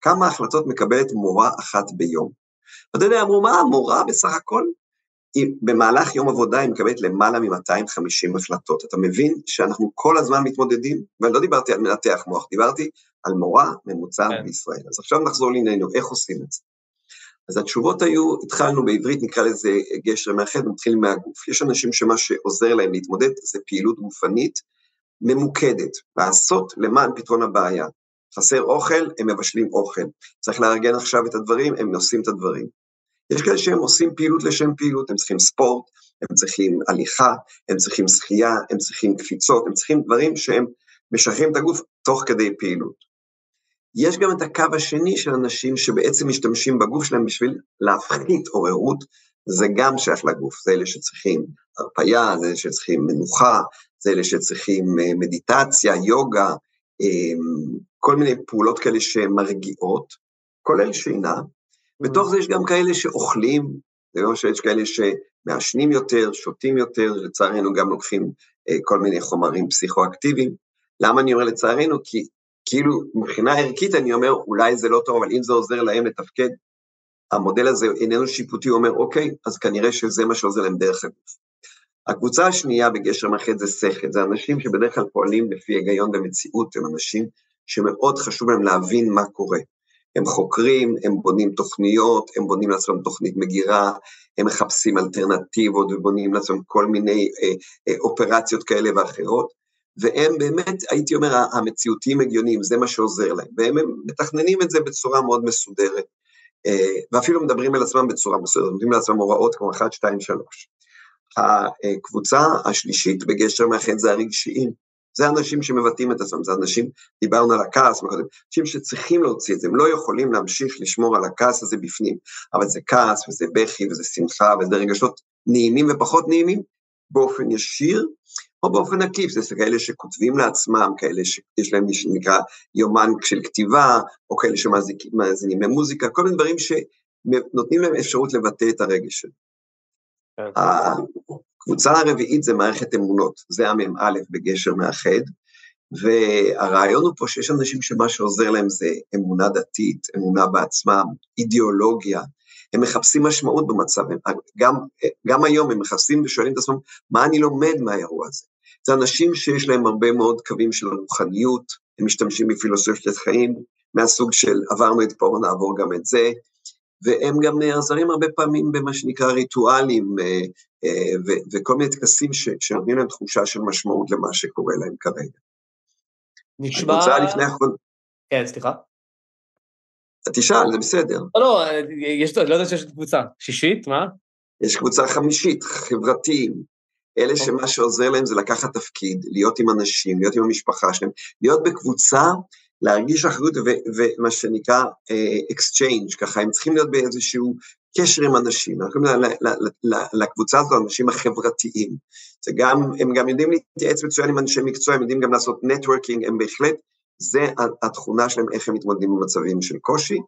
כמה החלטות מקבלת מורה אחת ביום. ואתה יודע, אמרו, מה, מורה בסך הכל? במהלך יום עבודה היא מקבלת למעלה מ-250 החלטות. אתה מבין שאנחנו כל הזמן מתמודדים, ואני לא דיברתי על מנתח מוח, דיברתי על מורה ממוצעת כן. בישראל. אז עכשיו נחזור לענייננו, איך עושים את זה? אז התשובות היו, התחלנו בעברית, נקרא לזה גשר מאחד, מתחילים מהגוף. יש אנשים שמה שעוזר להם להתמודד זה פעילות גופנית ממוקדת, לעשות למען פתרון הבעיה. חסר אוכל, הם מבשלים אוכל. צריך לארגן עכשיו את הדברים, הם עושים את הדברים. יש כאלה שהם עושים פעילות לשם פעילות, הם צריכים ספורט, הם צריכים הליכה, הם צריכים שחייה, הם צריכים קפיצות, הם צריכים דברים שהם משחררים את הגוף תוך כדי פעילות. יש גם את הקו השני של אנשים שבעצם משתמשים בגוף שלהם בשביל להפחית עוררות, זה גם שייך לגוף, זה אלה שצריכים הרפייה, זה אלה שצריכים מנוחה, זה אלה שצריכים אה, מדיטציה, יוגה, אמ, כל מיני פעולות כאלה שהן מרגיעות, כולל שינה. בתוך זה יש גם כאלה שאוכלים, זה לא כאלה שמעשנים יותר, שותים יותר, לצערנו גם לוקחים אה, כל מיני חומרים פסיכואקטיביים. למה אני אומר לצערנו? כי כאילו מבחינה ערכית אני אומר, אולי זה לא טוב, אבל אם זה עוזר להם לתפקד, המודל הזה איננו שיפוטי, הוא אומר, אוקיי, אז כנראה שזה מה שעוזר להם דרך הגוף. הקבוצה השנייה בגשר מאחד זה שכל, זה אנשים שבדרך כלל פועלים לפי היגיון ומציאות, הם אנשים שמאוד חשוב להם להבין מה קורה. הם חוקרים, הם בונים תוכניות, הם בונים לעצמם תוכנית מגירה, הם מחפשים אלטרנטיבות ובונים לעצמם כל מיני אה, אה, אופרציות כאלה ואחרות, והם באמת, הייתי אומר, המציאותיים הגיוניים, זה מה שעוזר להם, והם מתכננים את זה בצורה מאוד מסודרת, אה, ואפילו מדברים על עצמם בצורה מסודרת, נותנים לעצמם הוראות כמו 1, 2, 3. הקבוצה השלישית בגשר מאחד זה הרגשיים. זה אנשים שמבטאים את עצמם, זה אנשים, דיברנו על הכעס מקודם, אנשים שצריכים להוציא את זה, הם לא יכולים להמשיך לשמור על הכעס הזה בפנים, אבל זה כעס וזה בכי וזה שמחה וזה רגשות נעימים ופחות נעימים, באופן ישיר או באופן עקיף, זה כאלה שכותבים לעצמם, כאלה שיש להם מי שנקרא יומן של כתיבה, או כאלה שמאזינים למוזיקה, כל מיני דברים שנותנים להם אפשרות לבטא את הרגש שלהם. הקבוצה הרביעית זה מערכת אמונות, זה המ"א בגשר מאחד, והרעיון הוא פה שיש אנשים שמה שעוזר להם זה אמונה דתית, אמונה בעצמם, אידיאולוגיה, הם מחפשים משמעות במצב, גם, גם היום הם מחפשים ושואלים את עצמם, מה אני לומד מהאירוע הזה? זה אנשים שיש להם הרבה מאוד קווים של רוחניות, הם משתמשים בפילוסופיית חיים, מהסוג של עברנו את פה, נעבור גם את זה, והם גם נעזרים הרבה פעמים במה שנקרא ריטואלים אה, אה, וכל מיני טקסים שנותנים להם תחושה של משמעות למה שקורה להם כרגע. נשמע... אני רוצה לפני האחרון... כן, סליחה. תשאל, זה בסדר. לא, לא, יש, לא יודע שיש קבוצה. שישית, מה? יש קבוצה חמישית, חברתיים. אלה אוקיי. שמה שעוזר להם זה לקחת תפקיד, להיות עם אנשים, להיות עם המשפחה שלהם, להיות בקבוצה להרגיש אחריות ומה שנקרא uh, exchange, ככה הם צריכים להיות באיזשהו קשר עם אנשים, אנחנו קוראים לקבוצה הזאת האנשים החברתיים. זה גם, הם גם יודעים להתייעץ מצוין עם אנשי מקצוע, הם יודעים גם לעשות נטוורקינג, הם בהחלט, זה התכונה שלהם, איך הם מתמודדים במצבים של קושי.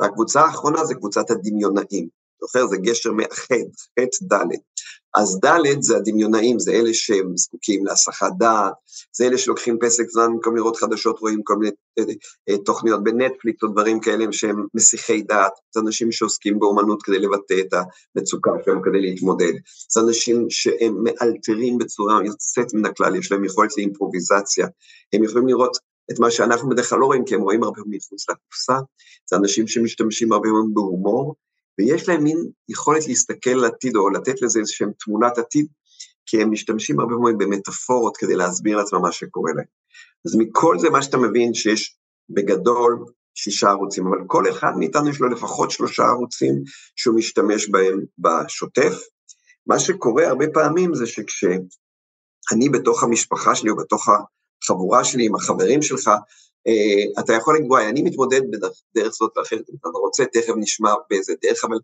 והקבוצה האחרונה זה קבוצת הדמיונאים. זוכר, זה גשר מאחד, ח' ד'. אז ד' זה הדמיונאים, זה אלה שהם זקוקים להסחת דעת, זה אלה שלוקחים פסק זמן במקום לראות חדשות, רואים כל מיני אה, אה, תוכניות בנטפליקס או דברים כאלה שהם מסיחי דעת, זה אנשים שעוסקים באומנות כדי לבטא את המצוקה שלהם כדי להתמודד, זה אנשים שהם מאלתרים בצורה יוצאת מן הכלל, יש להם יכולת לאימפרוביזציה, הם יכולים לראות את מה שאנחנו בדרך כלל לא רואים, כי הם רואים הרבה מחוץ לקופסה, זה אנשים שמשתמשים הרבה מאוד בהומור, ויש להם מין יכולת להסתכל לעתיד או לתת לזה איזושהי תמונת עתיד, כי הם משתמשים הרבה מאוד במטאפורות כדי להסביר לעצמם מה שקורה להם. אז מכל זה מה שאתה מבין שיש בגדול שישה ערוצים, אבל כל אחד מאיתנו יש לו לפחות שלושה ערוצים שהוא משתמש בהם בשוטף. מה שקורה הרבה פעמים זה שכשאני בתוך המשפחה שלי או בתוך החבורה שלי עם החברים שלך, אתה יכול להגיד, וואי, אני מתמודד בדרך זאת ואחרת, אם אתה רוצה, תכף נשמע באיזה דרך, אבל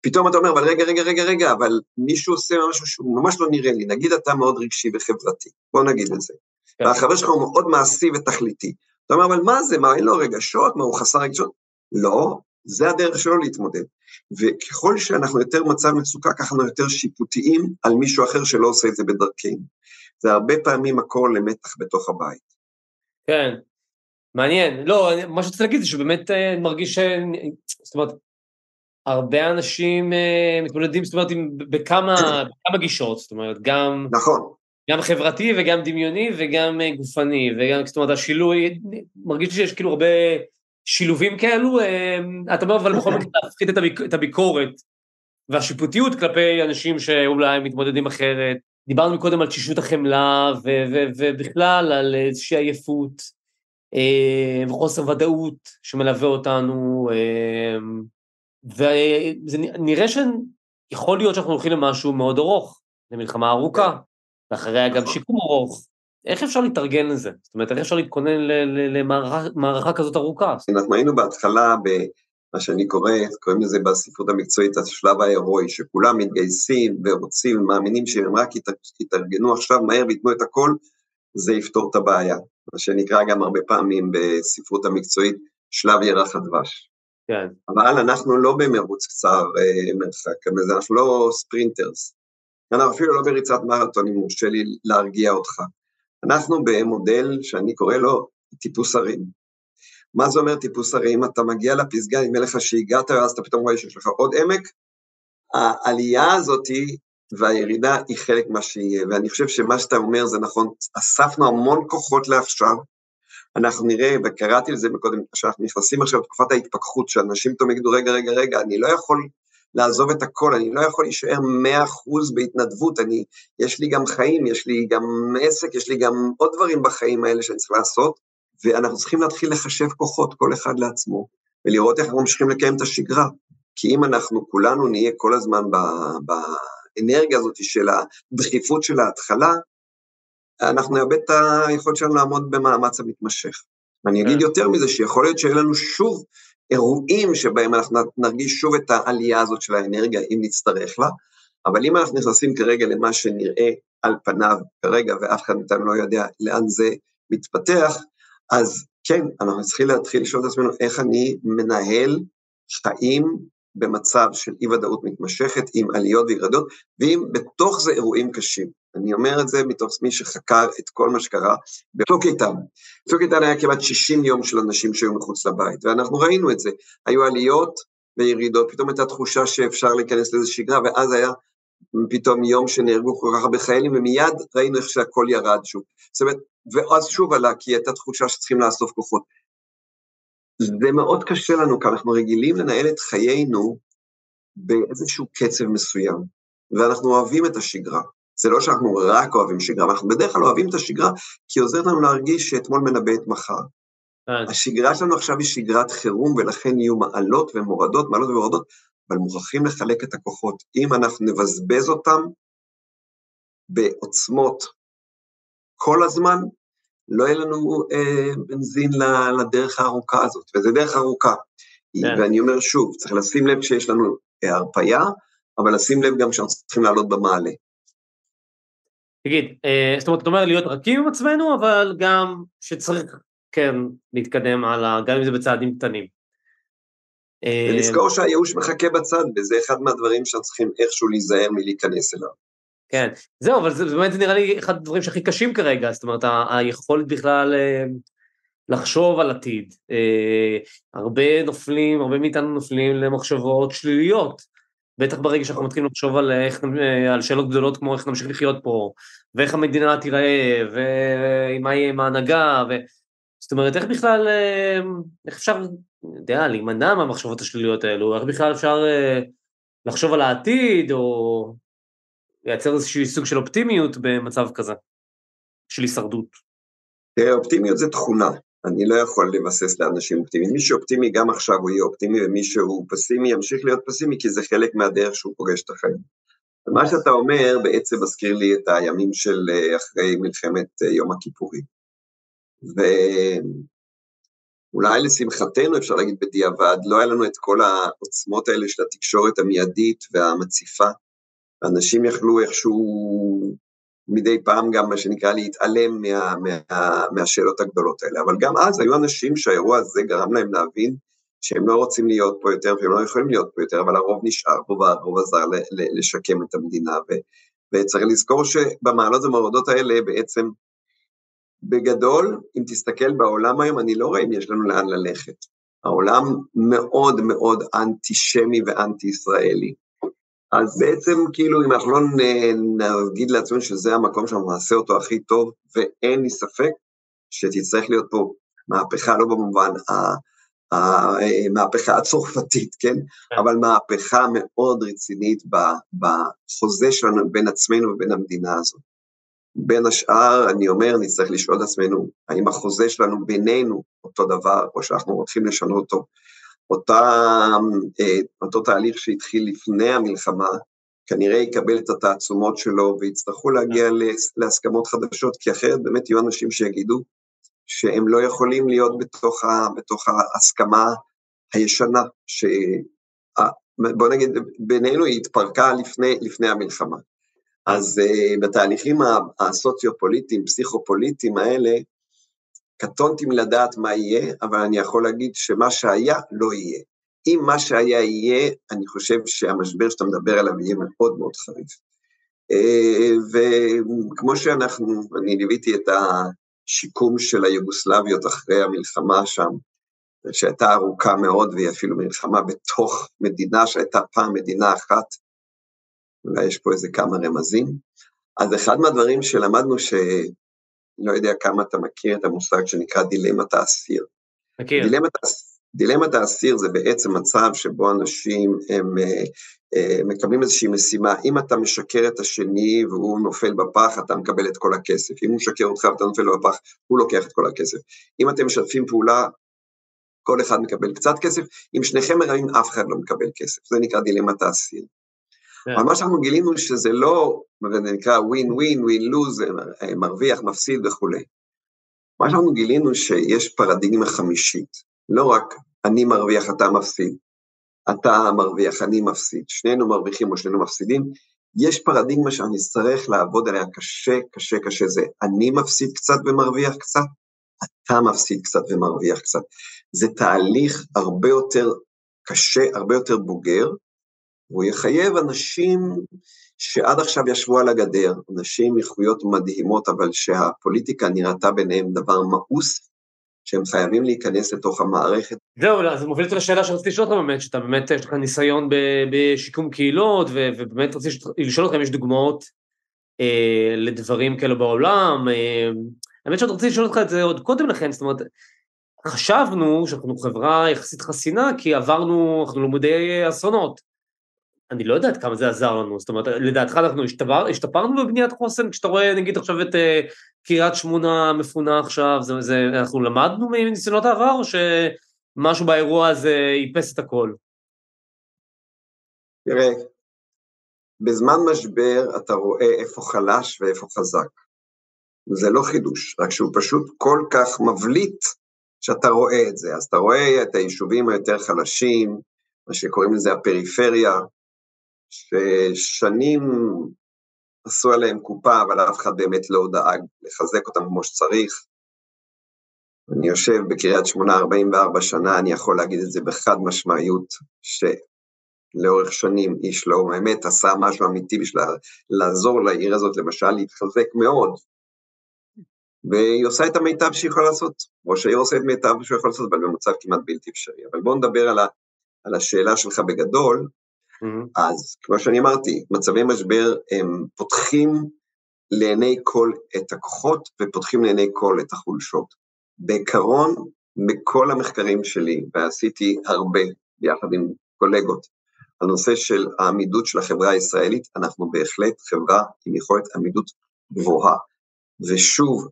פתאום אתה אומר, אבל רגע, רגע, רגע, רגע, אבל מישהו עושה משהו שהוא ממש לא נראה לי, נגיד אתה מאוד רגשי וחברתי, בוא נגיד את זה. כן. והחבר שלך הוא מאוד מעשי ותכליתי. אתה אומר, אבל מה זה, מה, אין לו רגשות, מה, הוא חסר רגשות? לא, זה הדרך שלו להתמודד. וככל שאנחנו יותר מצב מצוקה, ככה אנחנו יותר שיפוטיים על מישהו אחר שלא עושה את זה בדרכנו. זה הרבה פעמים הכל למתח בתוך הבית. כן, מעניין. לא, מה שרציתי להגיד זה שבאמת אה, אני מרגיש ש... זאת אומרת, הרבה אנשים אה, מתמודדים, זאת אומרת, בכמה, בכמה גישות, זאת אומרת, גם... נכון. גם חברתי וגם דמיוני וגם אה, גופני, וגם, זאת אומרת, השילוי, מרגיש שיש כאילו הרבה שילובים כאלו, אתה אומר, אבל בכל מקרה להפחית את הביקורת והשיפוטיות כלפי אנשים שאולי מתמודדים אחרת. דיברנו קודם על תשישות החמלה, ובכלל על איזושהי עייפות. אה, וחוסר ודאות שמלווה אותנו, אה, וזה נראה שיכול להיות שאנחנו הולכים למשהו מאוד ארוך, למלחמה ארוכה, ואחריה גם שיקום ארוך. איך אפשר להתארגן לזה? זאת אומרת, איך אפשר להתכונן למערכה כזאת ארוכה? אנחנו היינו בהתחלה במה שאני קורא, קוראים לזה בספרות המקצועית, השלב ההירואי, שכולם מתגייסים ורוצים ומאמינים שהם רק יתארגנו עכשיו מהר וייתנו את הכל, זה יפתור את הבעיה. מה שנקרא גם הרבה פעמים בספרות המקצועית, שלב ירח הדבש. כן. אבל אנחנו לא במרוץ קצר אה, מרחק, אנחנו לא ספרינטרס. אנחנו אפילו לא בריצת מרתון, אם מורשה לי להרגיע אותך. אנחנו במודל שאני קורא לו טיפוס הרים. מה זה אומר טיפוס הרים? אתה מגיע לפסגה, נדמה לך שהגעת, ואז אתה פתאום רואה שיש לך עוד עמק. העלייה הזאתי והירידה היא חלק מה שיהיה, ואני חושב שמה שאתה אומר זה נכון, אספנו המון כוחות לעכשיו, אנחנו נראה, וקראתי לזה מקודם, שאנחנו נכנסים עכשיו לתקופת ההתפכחות, שאנשים פתאום יגידו, רגע, רגע, רגע, אני לא יכול לעזוב את הכל, אני לא יכול להישאר מאה אחוז בהתנדבות, אני, יש לי גם חיים, יש לי גם עסק, יש לי גם עוד דברים בחיים האלה שאני צריך לעשות, ואנחנו צריכים להתחיל לחשב כוחות, כל אחד לעצמו, ולראות איך אנחנו ממשיכים לקיים את השגרה. כי אם אנחנו כולנו נהיה כל הזמן ב... ב האנרגיה הזאת של הדחיפות של ההתחלה, אנחנו נאבד את היכולת שלנו לעמוד במאמץ המתמשך. אני אגיד כן. יותר מזה, שיכול להיות שיהיו לנו שוב אירועים שבהם אנחנו נרגיש שוב את העלייה הזאת של האנרגיה, אם נצטרך לה, אבל אם אנחנו נכנסים כרגע למה שנראה על פניו כרגע, ואף אחד מאיתנו לא יודע לאן זה מתפתח, אז כן, אנחנו צריכים להתחיל לשאול את עצמנו איך אני מנהל חיים במצב של אי-ודאות מתמשכת, עם עליות וירדות, ועם בתוך זה אירועים קשים. אני אומר את זה מתוך מי שחקר את כל מה שקרה בצוק איתן. צוק איתן היה כמעט 60 יום של אנשים שהיו מחוץ לבית, ואנחנו ראינו את זה. היו עליות וירידות, פתאום הייתה תחושה שאפשר להיכנס לאיזו שגרה, ואז היה פתאום יום שנהרגו כל כך הרבה חיילים, ומיד ראינו איך שהכל ירד שוב. זאת אומרת, ואז שוב עלה, כי הייתה תחושה שצריכים לאסוף כוחות. זה מאוד קשה לנו, כי אנחנו רגילים לנהל את חיינו באיזשהו קצב מסוים, ואנחנו אוהבים את השגרה. זה לא שאנחנו רק אוהבים שגרה, אנחנו בדרך כלל אוהבים את השגרה, כי היא עוזרת לנו להרגיש שאתמול מנבא את מחר. השגרה שלנו עכשיו היא שגרת חירום, ולכן יהיו מעלות ומורדות, מעלות ומורדות, אבל מוכרחים לחלק את הכוחות. אם אנחנו נבזבז אותם בעוצמות כל הזמן, לא יהיה לנו אה, בנזין לדרך הארוכה הזאת, וזו דרך ארוכה. כן. ואני אומר שוב, צריך לשים לב שיש לנו אה, הרפייה, אבל לשים לב גם שאנחנו צריכים לעלות במעלה. תגיד, אה, זאת אומרת, אתה אומר להיות רכים עם עצמנו, אבל גם שצריך, כן, להתקדם הלאה, גם אם זה בצעדים קטנים. אה, ולזכור שהייאוש מחכה בצד, וזה אחד מהדברים שאנחנו צריכים איכשהו להיזהר מלהיכנס אליו. כן, זהו, אבל זה באמת נראה לי אחד הדברים שהכי קשים כרגע, זאת אומרת, היכולת בכלל אה, לחשוב על עתיד. אה, הרבה נופלים, הרבה מאיתנו נופלים למחשבות שליליות. בטח ברגע שאנחנו מתחילים לחשוב על, איך, על שאלות גדולות כמו איך נמשיך לחיות פה, ואיך המדינה תיראה, ומה יהיה עם ההנהגה, ו... זאת אומרת, איך בכלל, איך אפשר, אני יודע, להימנע מהמחשבות השליליות האלו, איך בכלל אפשר לחשוב על העתיד, או לייצר איזשהו סוג של אופטימיות במצב כזה, של הישרדות. תראה, אופטימיות זה תכונה, אני לא יכול לבסס לאנשים אופטימיים. מי שאופטימי גם עכשיו הוא יהיה אופטימי, ומי שהוא פסימי ימשיך להיות פסימי, כי זה חלק מהדרך שהוא פוגש את החיים. מה שאתה אומר בעצם מזכיר לי את הימים של אה, אחרי מלחמת אה, יום הכיפורים. ואולי לשמחתנו, אפשר להגיד בדיעבד, לא היה לנו את כל העוצמות האלה של התקשורת המיידית והמציפה, ואנשים יכלו איכשהו מדי פעם גם, מה שנקרא, להתעלם מה, מה, מהשאלות הגדולות האלה. אבל גם אז היו אנשים שהאירוע הזה גרם להם להבין שהם לא רוצים להיות פה יותר והם לא יכולים להיות פה יותר, אבל הרוב נשאר פה והרוב עזר לשקם את המדינה. ו, וצריך לזכור שבמעלות המורדות האלה בעצם, בגדול, אם תסתכל בעולם היום, אני לא רואה אם יש לנו לאן ללכת. העולם מאוד מאוד אנטישמי ואנטי-ישראלי. אז בעצם כאילו אם אנחנו לא נגיד לעצמנו שזה המקום שאנחנו נעשה אותו הכי טוב, ואין לי ספק שתצטרך להיות פה מהפכה, לא במובן המהפכה הצרפתית, כן? כן? אבל מהפכה מאוד רצינית בחוזה שלנו בין עצמנו ובין המדינה הזאת. בין השאר, אני אומר, נצטרך לשאול את עצמנו, האם החוזה שלנו בינינו אותו דבר, או שאנחנו רוצים לשנות אותו. אותה, אה, אותו תהליך שהתחיל לפני המלחמה, כנראה יקבל את התעצומות שלו ויצטרכו להגיע להסכמות חדשות, כי אחרת באמת יהיו אנשים שיגידו שהם לא יכולים להיות בתוך, ה, בתוך ההסכמה הישנה, ש... בוא נגיד, בינינו היא התפרקה לפני, לפני המלחמה. אז uh, בתהליכים הסוציו-פוליטיים, פסיכו-פוליטיים האלה, קטונתי מלדעת מה יהיה, אבל אני יכול להגיד שמה שהיה לא יהיה. אם מה שהיה יהיה, אני חושב שהמשבר שאתה מדבר עליו יהיה מאוד מאוד חריף. אה, וכמו שאנחנו, אני ליוויתי את השיקום של היוגוסלביות אחרי המלחמה שם, שהייתה ארוכה מאוד, והיא אפילו מלחמה בתוך מדינה שהייתה פעם מדינה אחת, אולי יש פה איזה כמה רמזים. אז אחד מהדברים שלמדנו, ש... לא יודע כמה אתה מכיר את המושג שנקרא דילמת האסיר. מכיר. דילמת, דילמת האסיר זה בעצם מצב שבו אנשים הם, אה, אה, מקבלים איזושהי משימה, אם אתה משקר את השני והוא נופל בפח, אתה מקבל את כל הכסף, אם הוא משקר אותך ואתה נופל בפח, הוא לוקח את כל הכסף. אם אתם משתפים פעולה, כל אחד מקבל קצת כסף, אם שניכם מראים, אף אחד לא מקבל כסף, זה נקרא דילמת האסיר. כן. אבל מה שאנחנו גילינו שזה לא, זה נקרא ווין ווין, ווין לוז, מרוויח, מפסיד וכולי. מה שאנחנו גילינו שיש פרדיגמה חמישית, לא רק אני מרוויח, אתה מפסיד, אתה מרוויח, אני מפסיד, שנינו מרוויחים או שנינו מפסידים, יש פרדיגמה שאנחנו נצטרך לעבוד עליה קשה, קשה, קשה, זה אני מפסיד קצת ומרוויח קצת, אתה מפסיד קצת ומרוויח קצת. זה תהליך הרבה יותר קשה, הרבה יותר בוגר, והוא יחייב אנשים שעד עכשיו ישבו על הגדר, אנשים עם איכויות מדהימות, אבל שהפוליטיקה נראתה ביניהם דבר מאוס, שהם חייבים להיכנס לתוך המערכת. זהו, אז זה מוביל אותי לשאלה שרציתי לשאול אותך באמת, שאתה באמת, יש לך ניסיון בשיקום קהילות, ובאמת רציתי לשאול אותך אם יש דוגמאות אה, לדברים כאלה בעולם. אה, האמת שעוד רציתי לשאול אותך את זה עוד קודם לכן, זאת אומרת, חשבנו שאנחנו חברה יחסית חסינה, כי עברנו, אנחנו לומדי אסונות. אני לא יודע עד כמה זה עזר לנו, זאת אומרת, לדעתך אנחנו השתפר, השתפרנו בבניית חוסן, כשאתה רואה נגיד עכשיו את uh, קריית שמונה מפונה עכשיו, זה, זה, אנחנו למדנו מניסיונות העבר, או שמשהו באירוע הזה איפס את הכל? תראה, בזמן משבר אתה רואה איפה חלש ואיפה חזק. זה לא חידוש, רק שהוא פשוט כל כך מבליט שאתה רואה את זה. אז אתה רואה את היישובים היותר חלשים, מה שקוראים לזה הפריפריה, ששנים עשו עליהם קופה, אבל אף אחד באמת לא דאג לחזק אותם כמו שצריך. אני יושב בקריית שמונה 44 שנה, אני יכול להגיד את זה בחד משמעיות, לאורך שנים, איש לא באמת עשה משהו אמיתי בשביל לעזור לעיר הזאת, למשל, להתחזק מאוד. והיא עושה את המיטב שהיא יכולה לעשות. ראש העיר עושה את המיטב שהוא יכול לעשות, אבל במצב כמעט בלתי אפשרי. אבל בואו נדבר על, ה, על השאלה שלך בגדול. Mm-hmm. אז כמו שאני אמרתי, מצבי משבר הם פותחים לעיני כל את הכוחות ופותחים לעיני כל את החולשות. בעיקרון, בכל המחקרים שלי, ועשיתי הרבה ביחד עם קולגות, הנושא של העמידות של החברה הישראלית, אנחנו בהחלט חברה עם יכולת עמידות גבוהה. ושוב,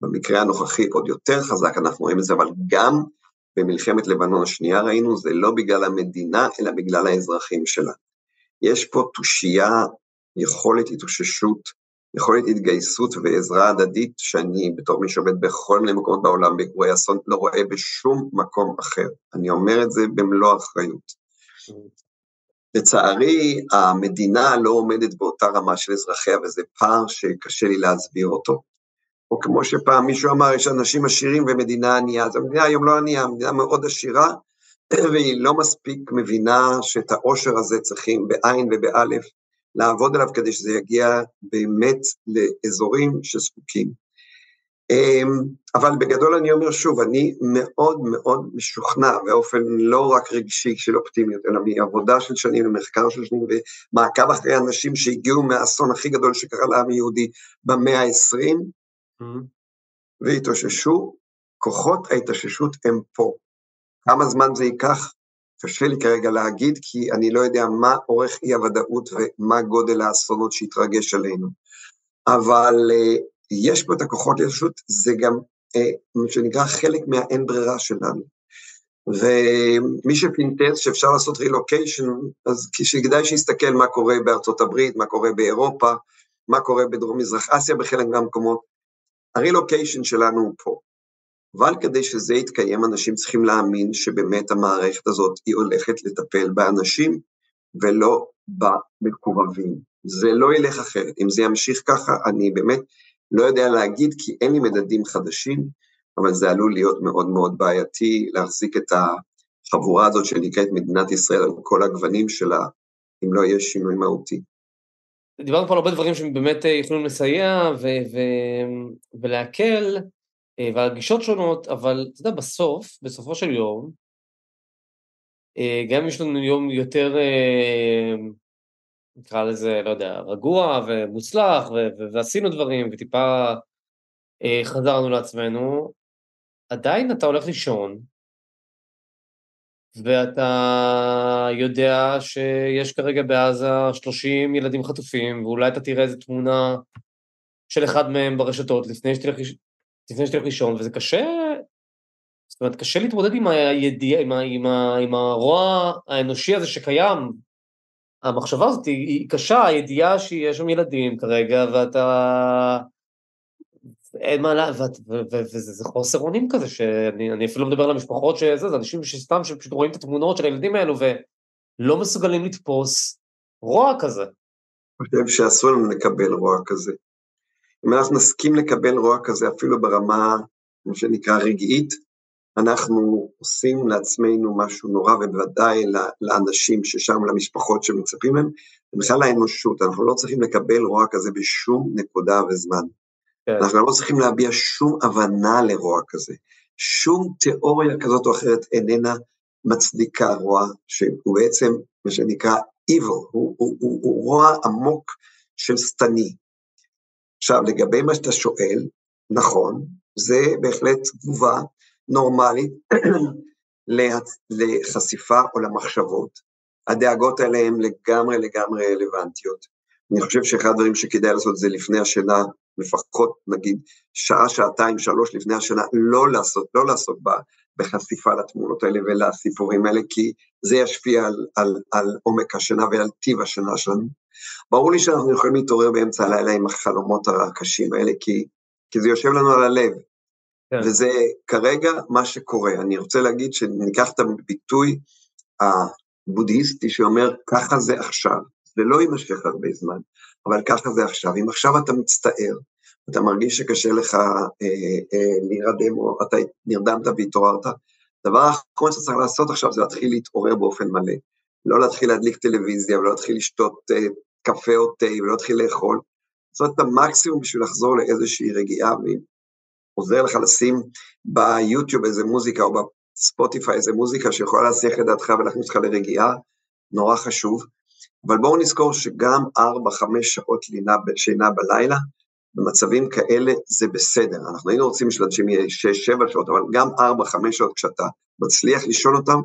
במקרה הנוכחי עוד יותר חזק, אנחנו רואים את זה, אבל גם במלחמת לבנון השנייה ראינו, זה לא בגלל המדינה, אלא בגלל האזרחים שלה. יש פה תושייה, יכולת התאוששות, יכולת התגייסות ועזרה הדדית, שאני בתור מי שעובד בכל מיני מקומות בעולם באירועי אסון, לא רואה בשום מקום אחר. אני אומר את זה במלוא האחריות. לצערי, המדינה לא עומדת באותה רמה של אזרחיה, וזה פער שקשה לי להסביר אותו. או כמו שפעם מישהו אמר, יש אנשים עשירים ומדינה ענייה, אז המדינה היום לא ענייה, המדינה מאוד עשירה, והיא לא מספיק מבינה שאת העושר הזה צריכים בעין ובאלף לעבוד עליו כדי שזה יגיע באמת לאזורים שזקוקים. אמ, אבל בגדול אני אומר שוב, אני מאוד מאוד משוכנע באופן לא רק רגשי של אופטימיות, אלא מעבודה של שנים ומחקר של שנים ומעקב אחרי אנשים שהגיעו מהאסון הכי גדול שקרה לעם היהודי במאה ה-20, mm-hmm. והתאוששו, כוחות ההתאוששות הם פה. כמה זמן זה ייקח? קשה לי כרגע להגיד, כי אני לא יודע מה אורך אי-הוודאות ומה גודל האסונות שהתרגש עלינו. אבל uh, יש פה את הכוחות להתאוששות, זה גם uh, מה שנקרא חלק מהאין ברירה שלנו. ומי שפינטז שאפשר לעשות רילוקיישן, אז כדאי שיסתכל מה קורה בארצות הברית, מה קורה באירופה, מה קורה בדרום מזרח אסיה בחלק מהמקומות, הרילוקיישן שלנו הוא פה. אבל כדי שזה יתקיים, אנשים צריכים להאמין שבאמת המערכת הזאת היא הולכת לטפל באנשים ולא במקורבים. זה לא ילך אחרת. אם זה ימשיך ככה, אני באמת לא יודע להגיד, כי אין לי מדדים חדשים, אבל זה עלול להיות מאוד מאוד בעייתי להחזיק את החבורה הזאת שנקראת מדינת ישראל על כל הגוונים שלה, אם לא יהיה שינוי מהותי. דיברנו פה על הרבה דברים שבאמת אה, יכולים לסייע ו- ו- ולהקל, אה, ועל גישות שונות, אבל אתה יודע, בסוף, בסופו של יום, אה, גם אם יש לנו יום יותר, נקרא לזה, לא יודע, רגוע ומוצלח, ו- ועשינו דברים, וטיפה חזרנו לעצמנו, עדיין אתה הולך לישון, ואתה יודע שיש כרגע בעזה 30 ילדים חטופים, ואולי אתה תראה איזה תמונה של אחד מהם ברשתות לפני שתלך, לפני שתלך לישון, וזה קשה, זאת אומרת, קשה להתמודד עם הידיעה, עם, עם, עם הרוע האנושי הזה שקיים. המחשבה הזאת היא, היא קשה, הידיעה שיש שם ילדים כרגע, ואתה... אין מה, לה, וזה חוסר אונים כזה, שאני אפילו לא מדבר על המשפחות שזה, זה אנשים שסתם שפשוט רואים את התמונות של הילדים האלו ולא מסוגלים לתפוס רוע כזה. אני חושב שאסור לנו לקבל רוע כזה. אם אנחנו נסכים לקבל רוע כזה אפילו ברמה, מה שנקרא רגעית, אנחנו עושים לעצמנו משהו נורא, ובוודאי לאנשים ששם, למשפחות שמצפים מהם, ובכלל לאנושות, אנחנו לא צריכים לקבל רוע כזה בשום נקודה וזמן. כן. אנחנו לא צריכים להביע שום הבנה לרוע כזה. שום תיאוריה כזאת או אחרת איננה מצדיקה רוע, שהוא בעצם מה שנקרא evil, הוא, הוא, הוא, הוא, הוא רוע עמוק של שטני. עכשיו, לגבי מה שאתה שואל, נכון, זה בהחלט תגובה נורמלית לחשיפה או למחשבות. הדאגות האלה הן לגמרי לגמרי רלוונטיות. אני חושב שאחד הדברים שכדאי לעשות זה לפני השינה, לפחות נגיד שעה, שעתיים, שלוש לפני השינה, לא לעשות, לא לעסוק בחשיפה לתמונות האלה ולסיפורים האלה, כי זה ישפיע על, על, על עומק השינה ועל טיב השינה שלנו. ברור לי שאנחנו יכולים להתעורר באמצע הלילה עם החלומות הקשים האלה, כי, כי זה יושב לנו על הלב. כן. וזה כרגע מה שקורה. אני רוצה להגיד שניקח את הביטוי הבודהיסטי שאומר, ככה זה עכשיו. זה לא יימשך הרבה זמן, אבל ככה זה עכשיו. אם עכשיו אתה מצטער, אתה מרגיש שקשה לך אה, אה, להירדם, או אתה נרדמת והתעוררת, הדבר האחרון שאתה צריך לעשות עכשיו זה להתחיל להתעורר באופן מלא. לא להתחיל להדליק טלוויזיה ולא להתחיל לשתות uh, קפה או תה ולא להתחיל לאכול, לעשות את המקסימום בשביל לחזור לאיזושהי רגיעה, ועוזר לך לשים ביוטיוב איזה מוזיקה או בספוטיפיי איזה מוזיקה שיכולה להסיח את דעתך ולהכניס אותך לרגיעה, נורא חשוב. אבל בואו נזכור שגם 4-5 שעות לינה, שינה בלילה, במצבים כאלה זה בסדר. אנחנו היינו רוצים שאנשים יהיה 6-7 שעות, אבל גם 4-5 שעות כשאתה מצליח לישון אותם,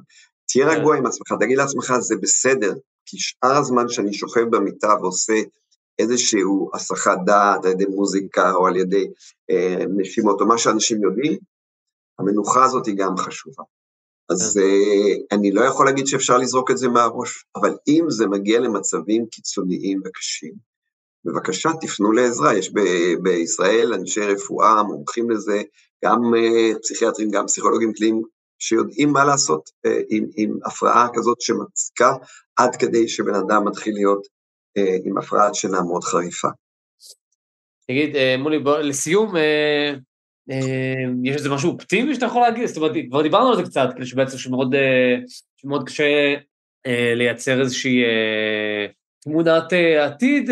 תהיה כן. רגוע עם עצמך, תגיד לעצמך, זה בסדר, כי שאר הזמן שאני שוכב במיטה ועושה איזשהו הסחת דעת על ידי מוזיקה או על ידי אה, נשימות, או מה שאנשים יודעים, המנוחה הזאת היא גם חשובה. אז uh, אני לא יכול להגיד שאפשר לזרוק את זה מהראש, אבל אם זה מגיע למצבים קיצוניים וקשים, בבקשה תפנו לעזרה, יש ב- בישראל אנשי רפואה מומחים לזה, גם uh, פסיכיאטרים, גם פסיכולוגים קליניים, שיודעים מה לעשות uh, עם, עם הפרעה כזאת שמציקה, עד כדי שבן אדם מתחיל להיות עם הפרעת שינה מאוד חריפה. תגיד, מולי, בוא, לסיום, יש איזה משהו אופטימי שאתה יכול להגיד? זאת אומרת, כבר דיברנו על זה קצת, כאילו שבעצם שמאוד, אה, שמאוד קשה אה, לייצר איזושהי אה, תמונת עתיד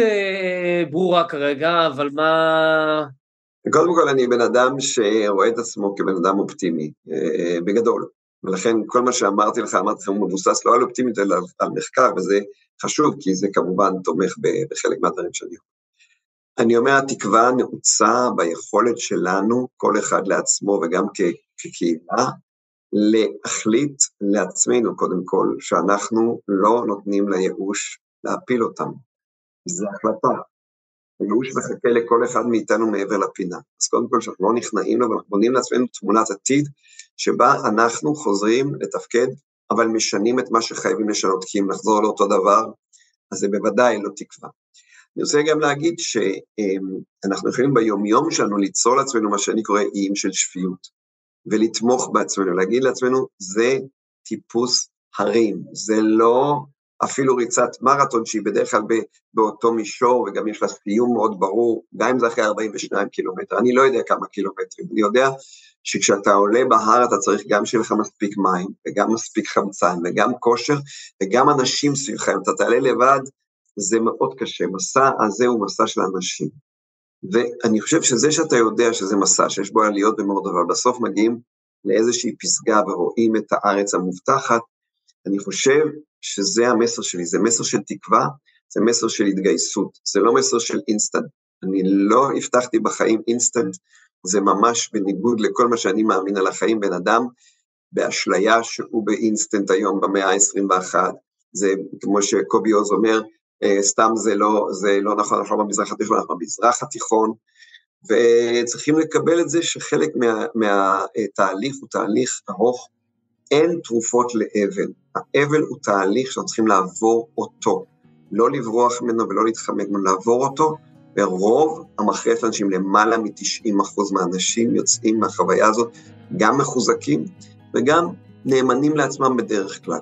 ברורה כרגע, אבל מה... קודם כל, אני בן אדם שרואה את עצמו כבן אדם אופטימי, בגדול. ולכן כל מה שאמרתי לך, אמרתי לך, הוא מבוסס לא על אופטימית, אלא על מחקר, וזה חשוב, כי זה כמובן תומך בחלק מהדברים שאני אומר. אני אומר, התקווה נעוצה ביכולת שלנו, כל אחד לעצמו וגם כקהילה, להחליט לעצמנו, קודם כל, שאנחנו לא נותנים לייאוש להפיל אותם. זו החלטה. הייאוש מחכה לכל אחד מאיתנו מעבר לפינה. אז קודם כל, שאנחנו לא נכנעים לו, ואנחנו בונים לעצמנו תמונת עתיד, שבה אנחנו חוזרים לתפקד, אבל משנים את מה שחייבים לשנות, כי אם נחזור לאותו דבר, אז זה בוודאי לא תקווה. אני רוצה גם להגיד שאנחנו יכולים ביומיום שלנו ליצור לעצמנו מה שאני קורא איים של שפיות, ולתמוך בעצמנו, להגיד לעצמנו, זה טיפוס הרים, זה לא אפילו ריצת מרתון שהיא בדרך כלל באותו מישור, וגם יש לה סיום מאוד ברור, גם אם זה אחרי 42 קילומטר, אני לא יודע כמה קילומטרים, אני יודע שכשאתה עולה בהר אתה צריך גם שיהיה לך מספיק מים, וגם מספיק חמצן, וגם כושר, וגם אנשים סביבך, אם אתה תעלה לבד, זה מאוד קשה, מסע הזה הוא מסע של אנשים. ואני חושב שזה שאתה יודע שזה מסע, שיש בו עליות ומאוד, אבל בסוף מגיעים לאיזושהי פסגה ורואים את הארץ המובטחת, אני חושב שזה המסר שלי, זה מסר של תקווה, זה מסר של התגייסות, זה לא מסר של אינסטנט. אני לא הבטחתי בחיים אינסטנט, זה ממש בניגוד לכל מה שאני מאמין על החיים, בן אדם באשליה שהוא באינסטנט היום במאה ה-21, זה כמו שקובי עוז אומר, סתם זה לא, זה לא נכון, אנחנו לא במזרח התיכון, אנחנו במזרח התיכון, וצריכים לקבל את זה שחלק מה, מהתהליך הוא תהליך ארוך, אין תרופות לאבל, האבל הוא תהליך שאנחנו צריכים לעבור אותו, לא לברוח ממנו ולא להתחמק ממנו, לעבור אותו, ורוב המכריע של אנשים, למעלה מ-90% מהאנשים יוצאים מהחוויה הזאת גם מחוזקים וגם נאמנים לעצמם בדרך כלל,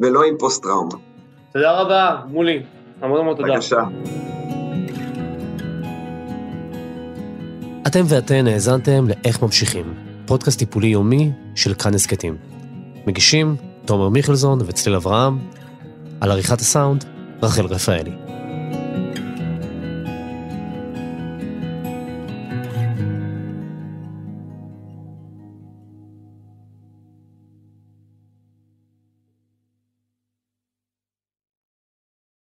ולא עם פוסט-טראומה. תודה רבה, מולי. המון המון תודה. בבקשה. אתם ואתן האזנתם ל"איך ממשיכים", פודקאסט טיפולי יומי של כאן הסכתים. מגישים תומר מיכלזון וצליל אברהם, על עריכת הסאונד, רחל רפאלי.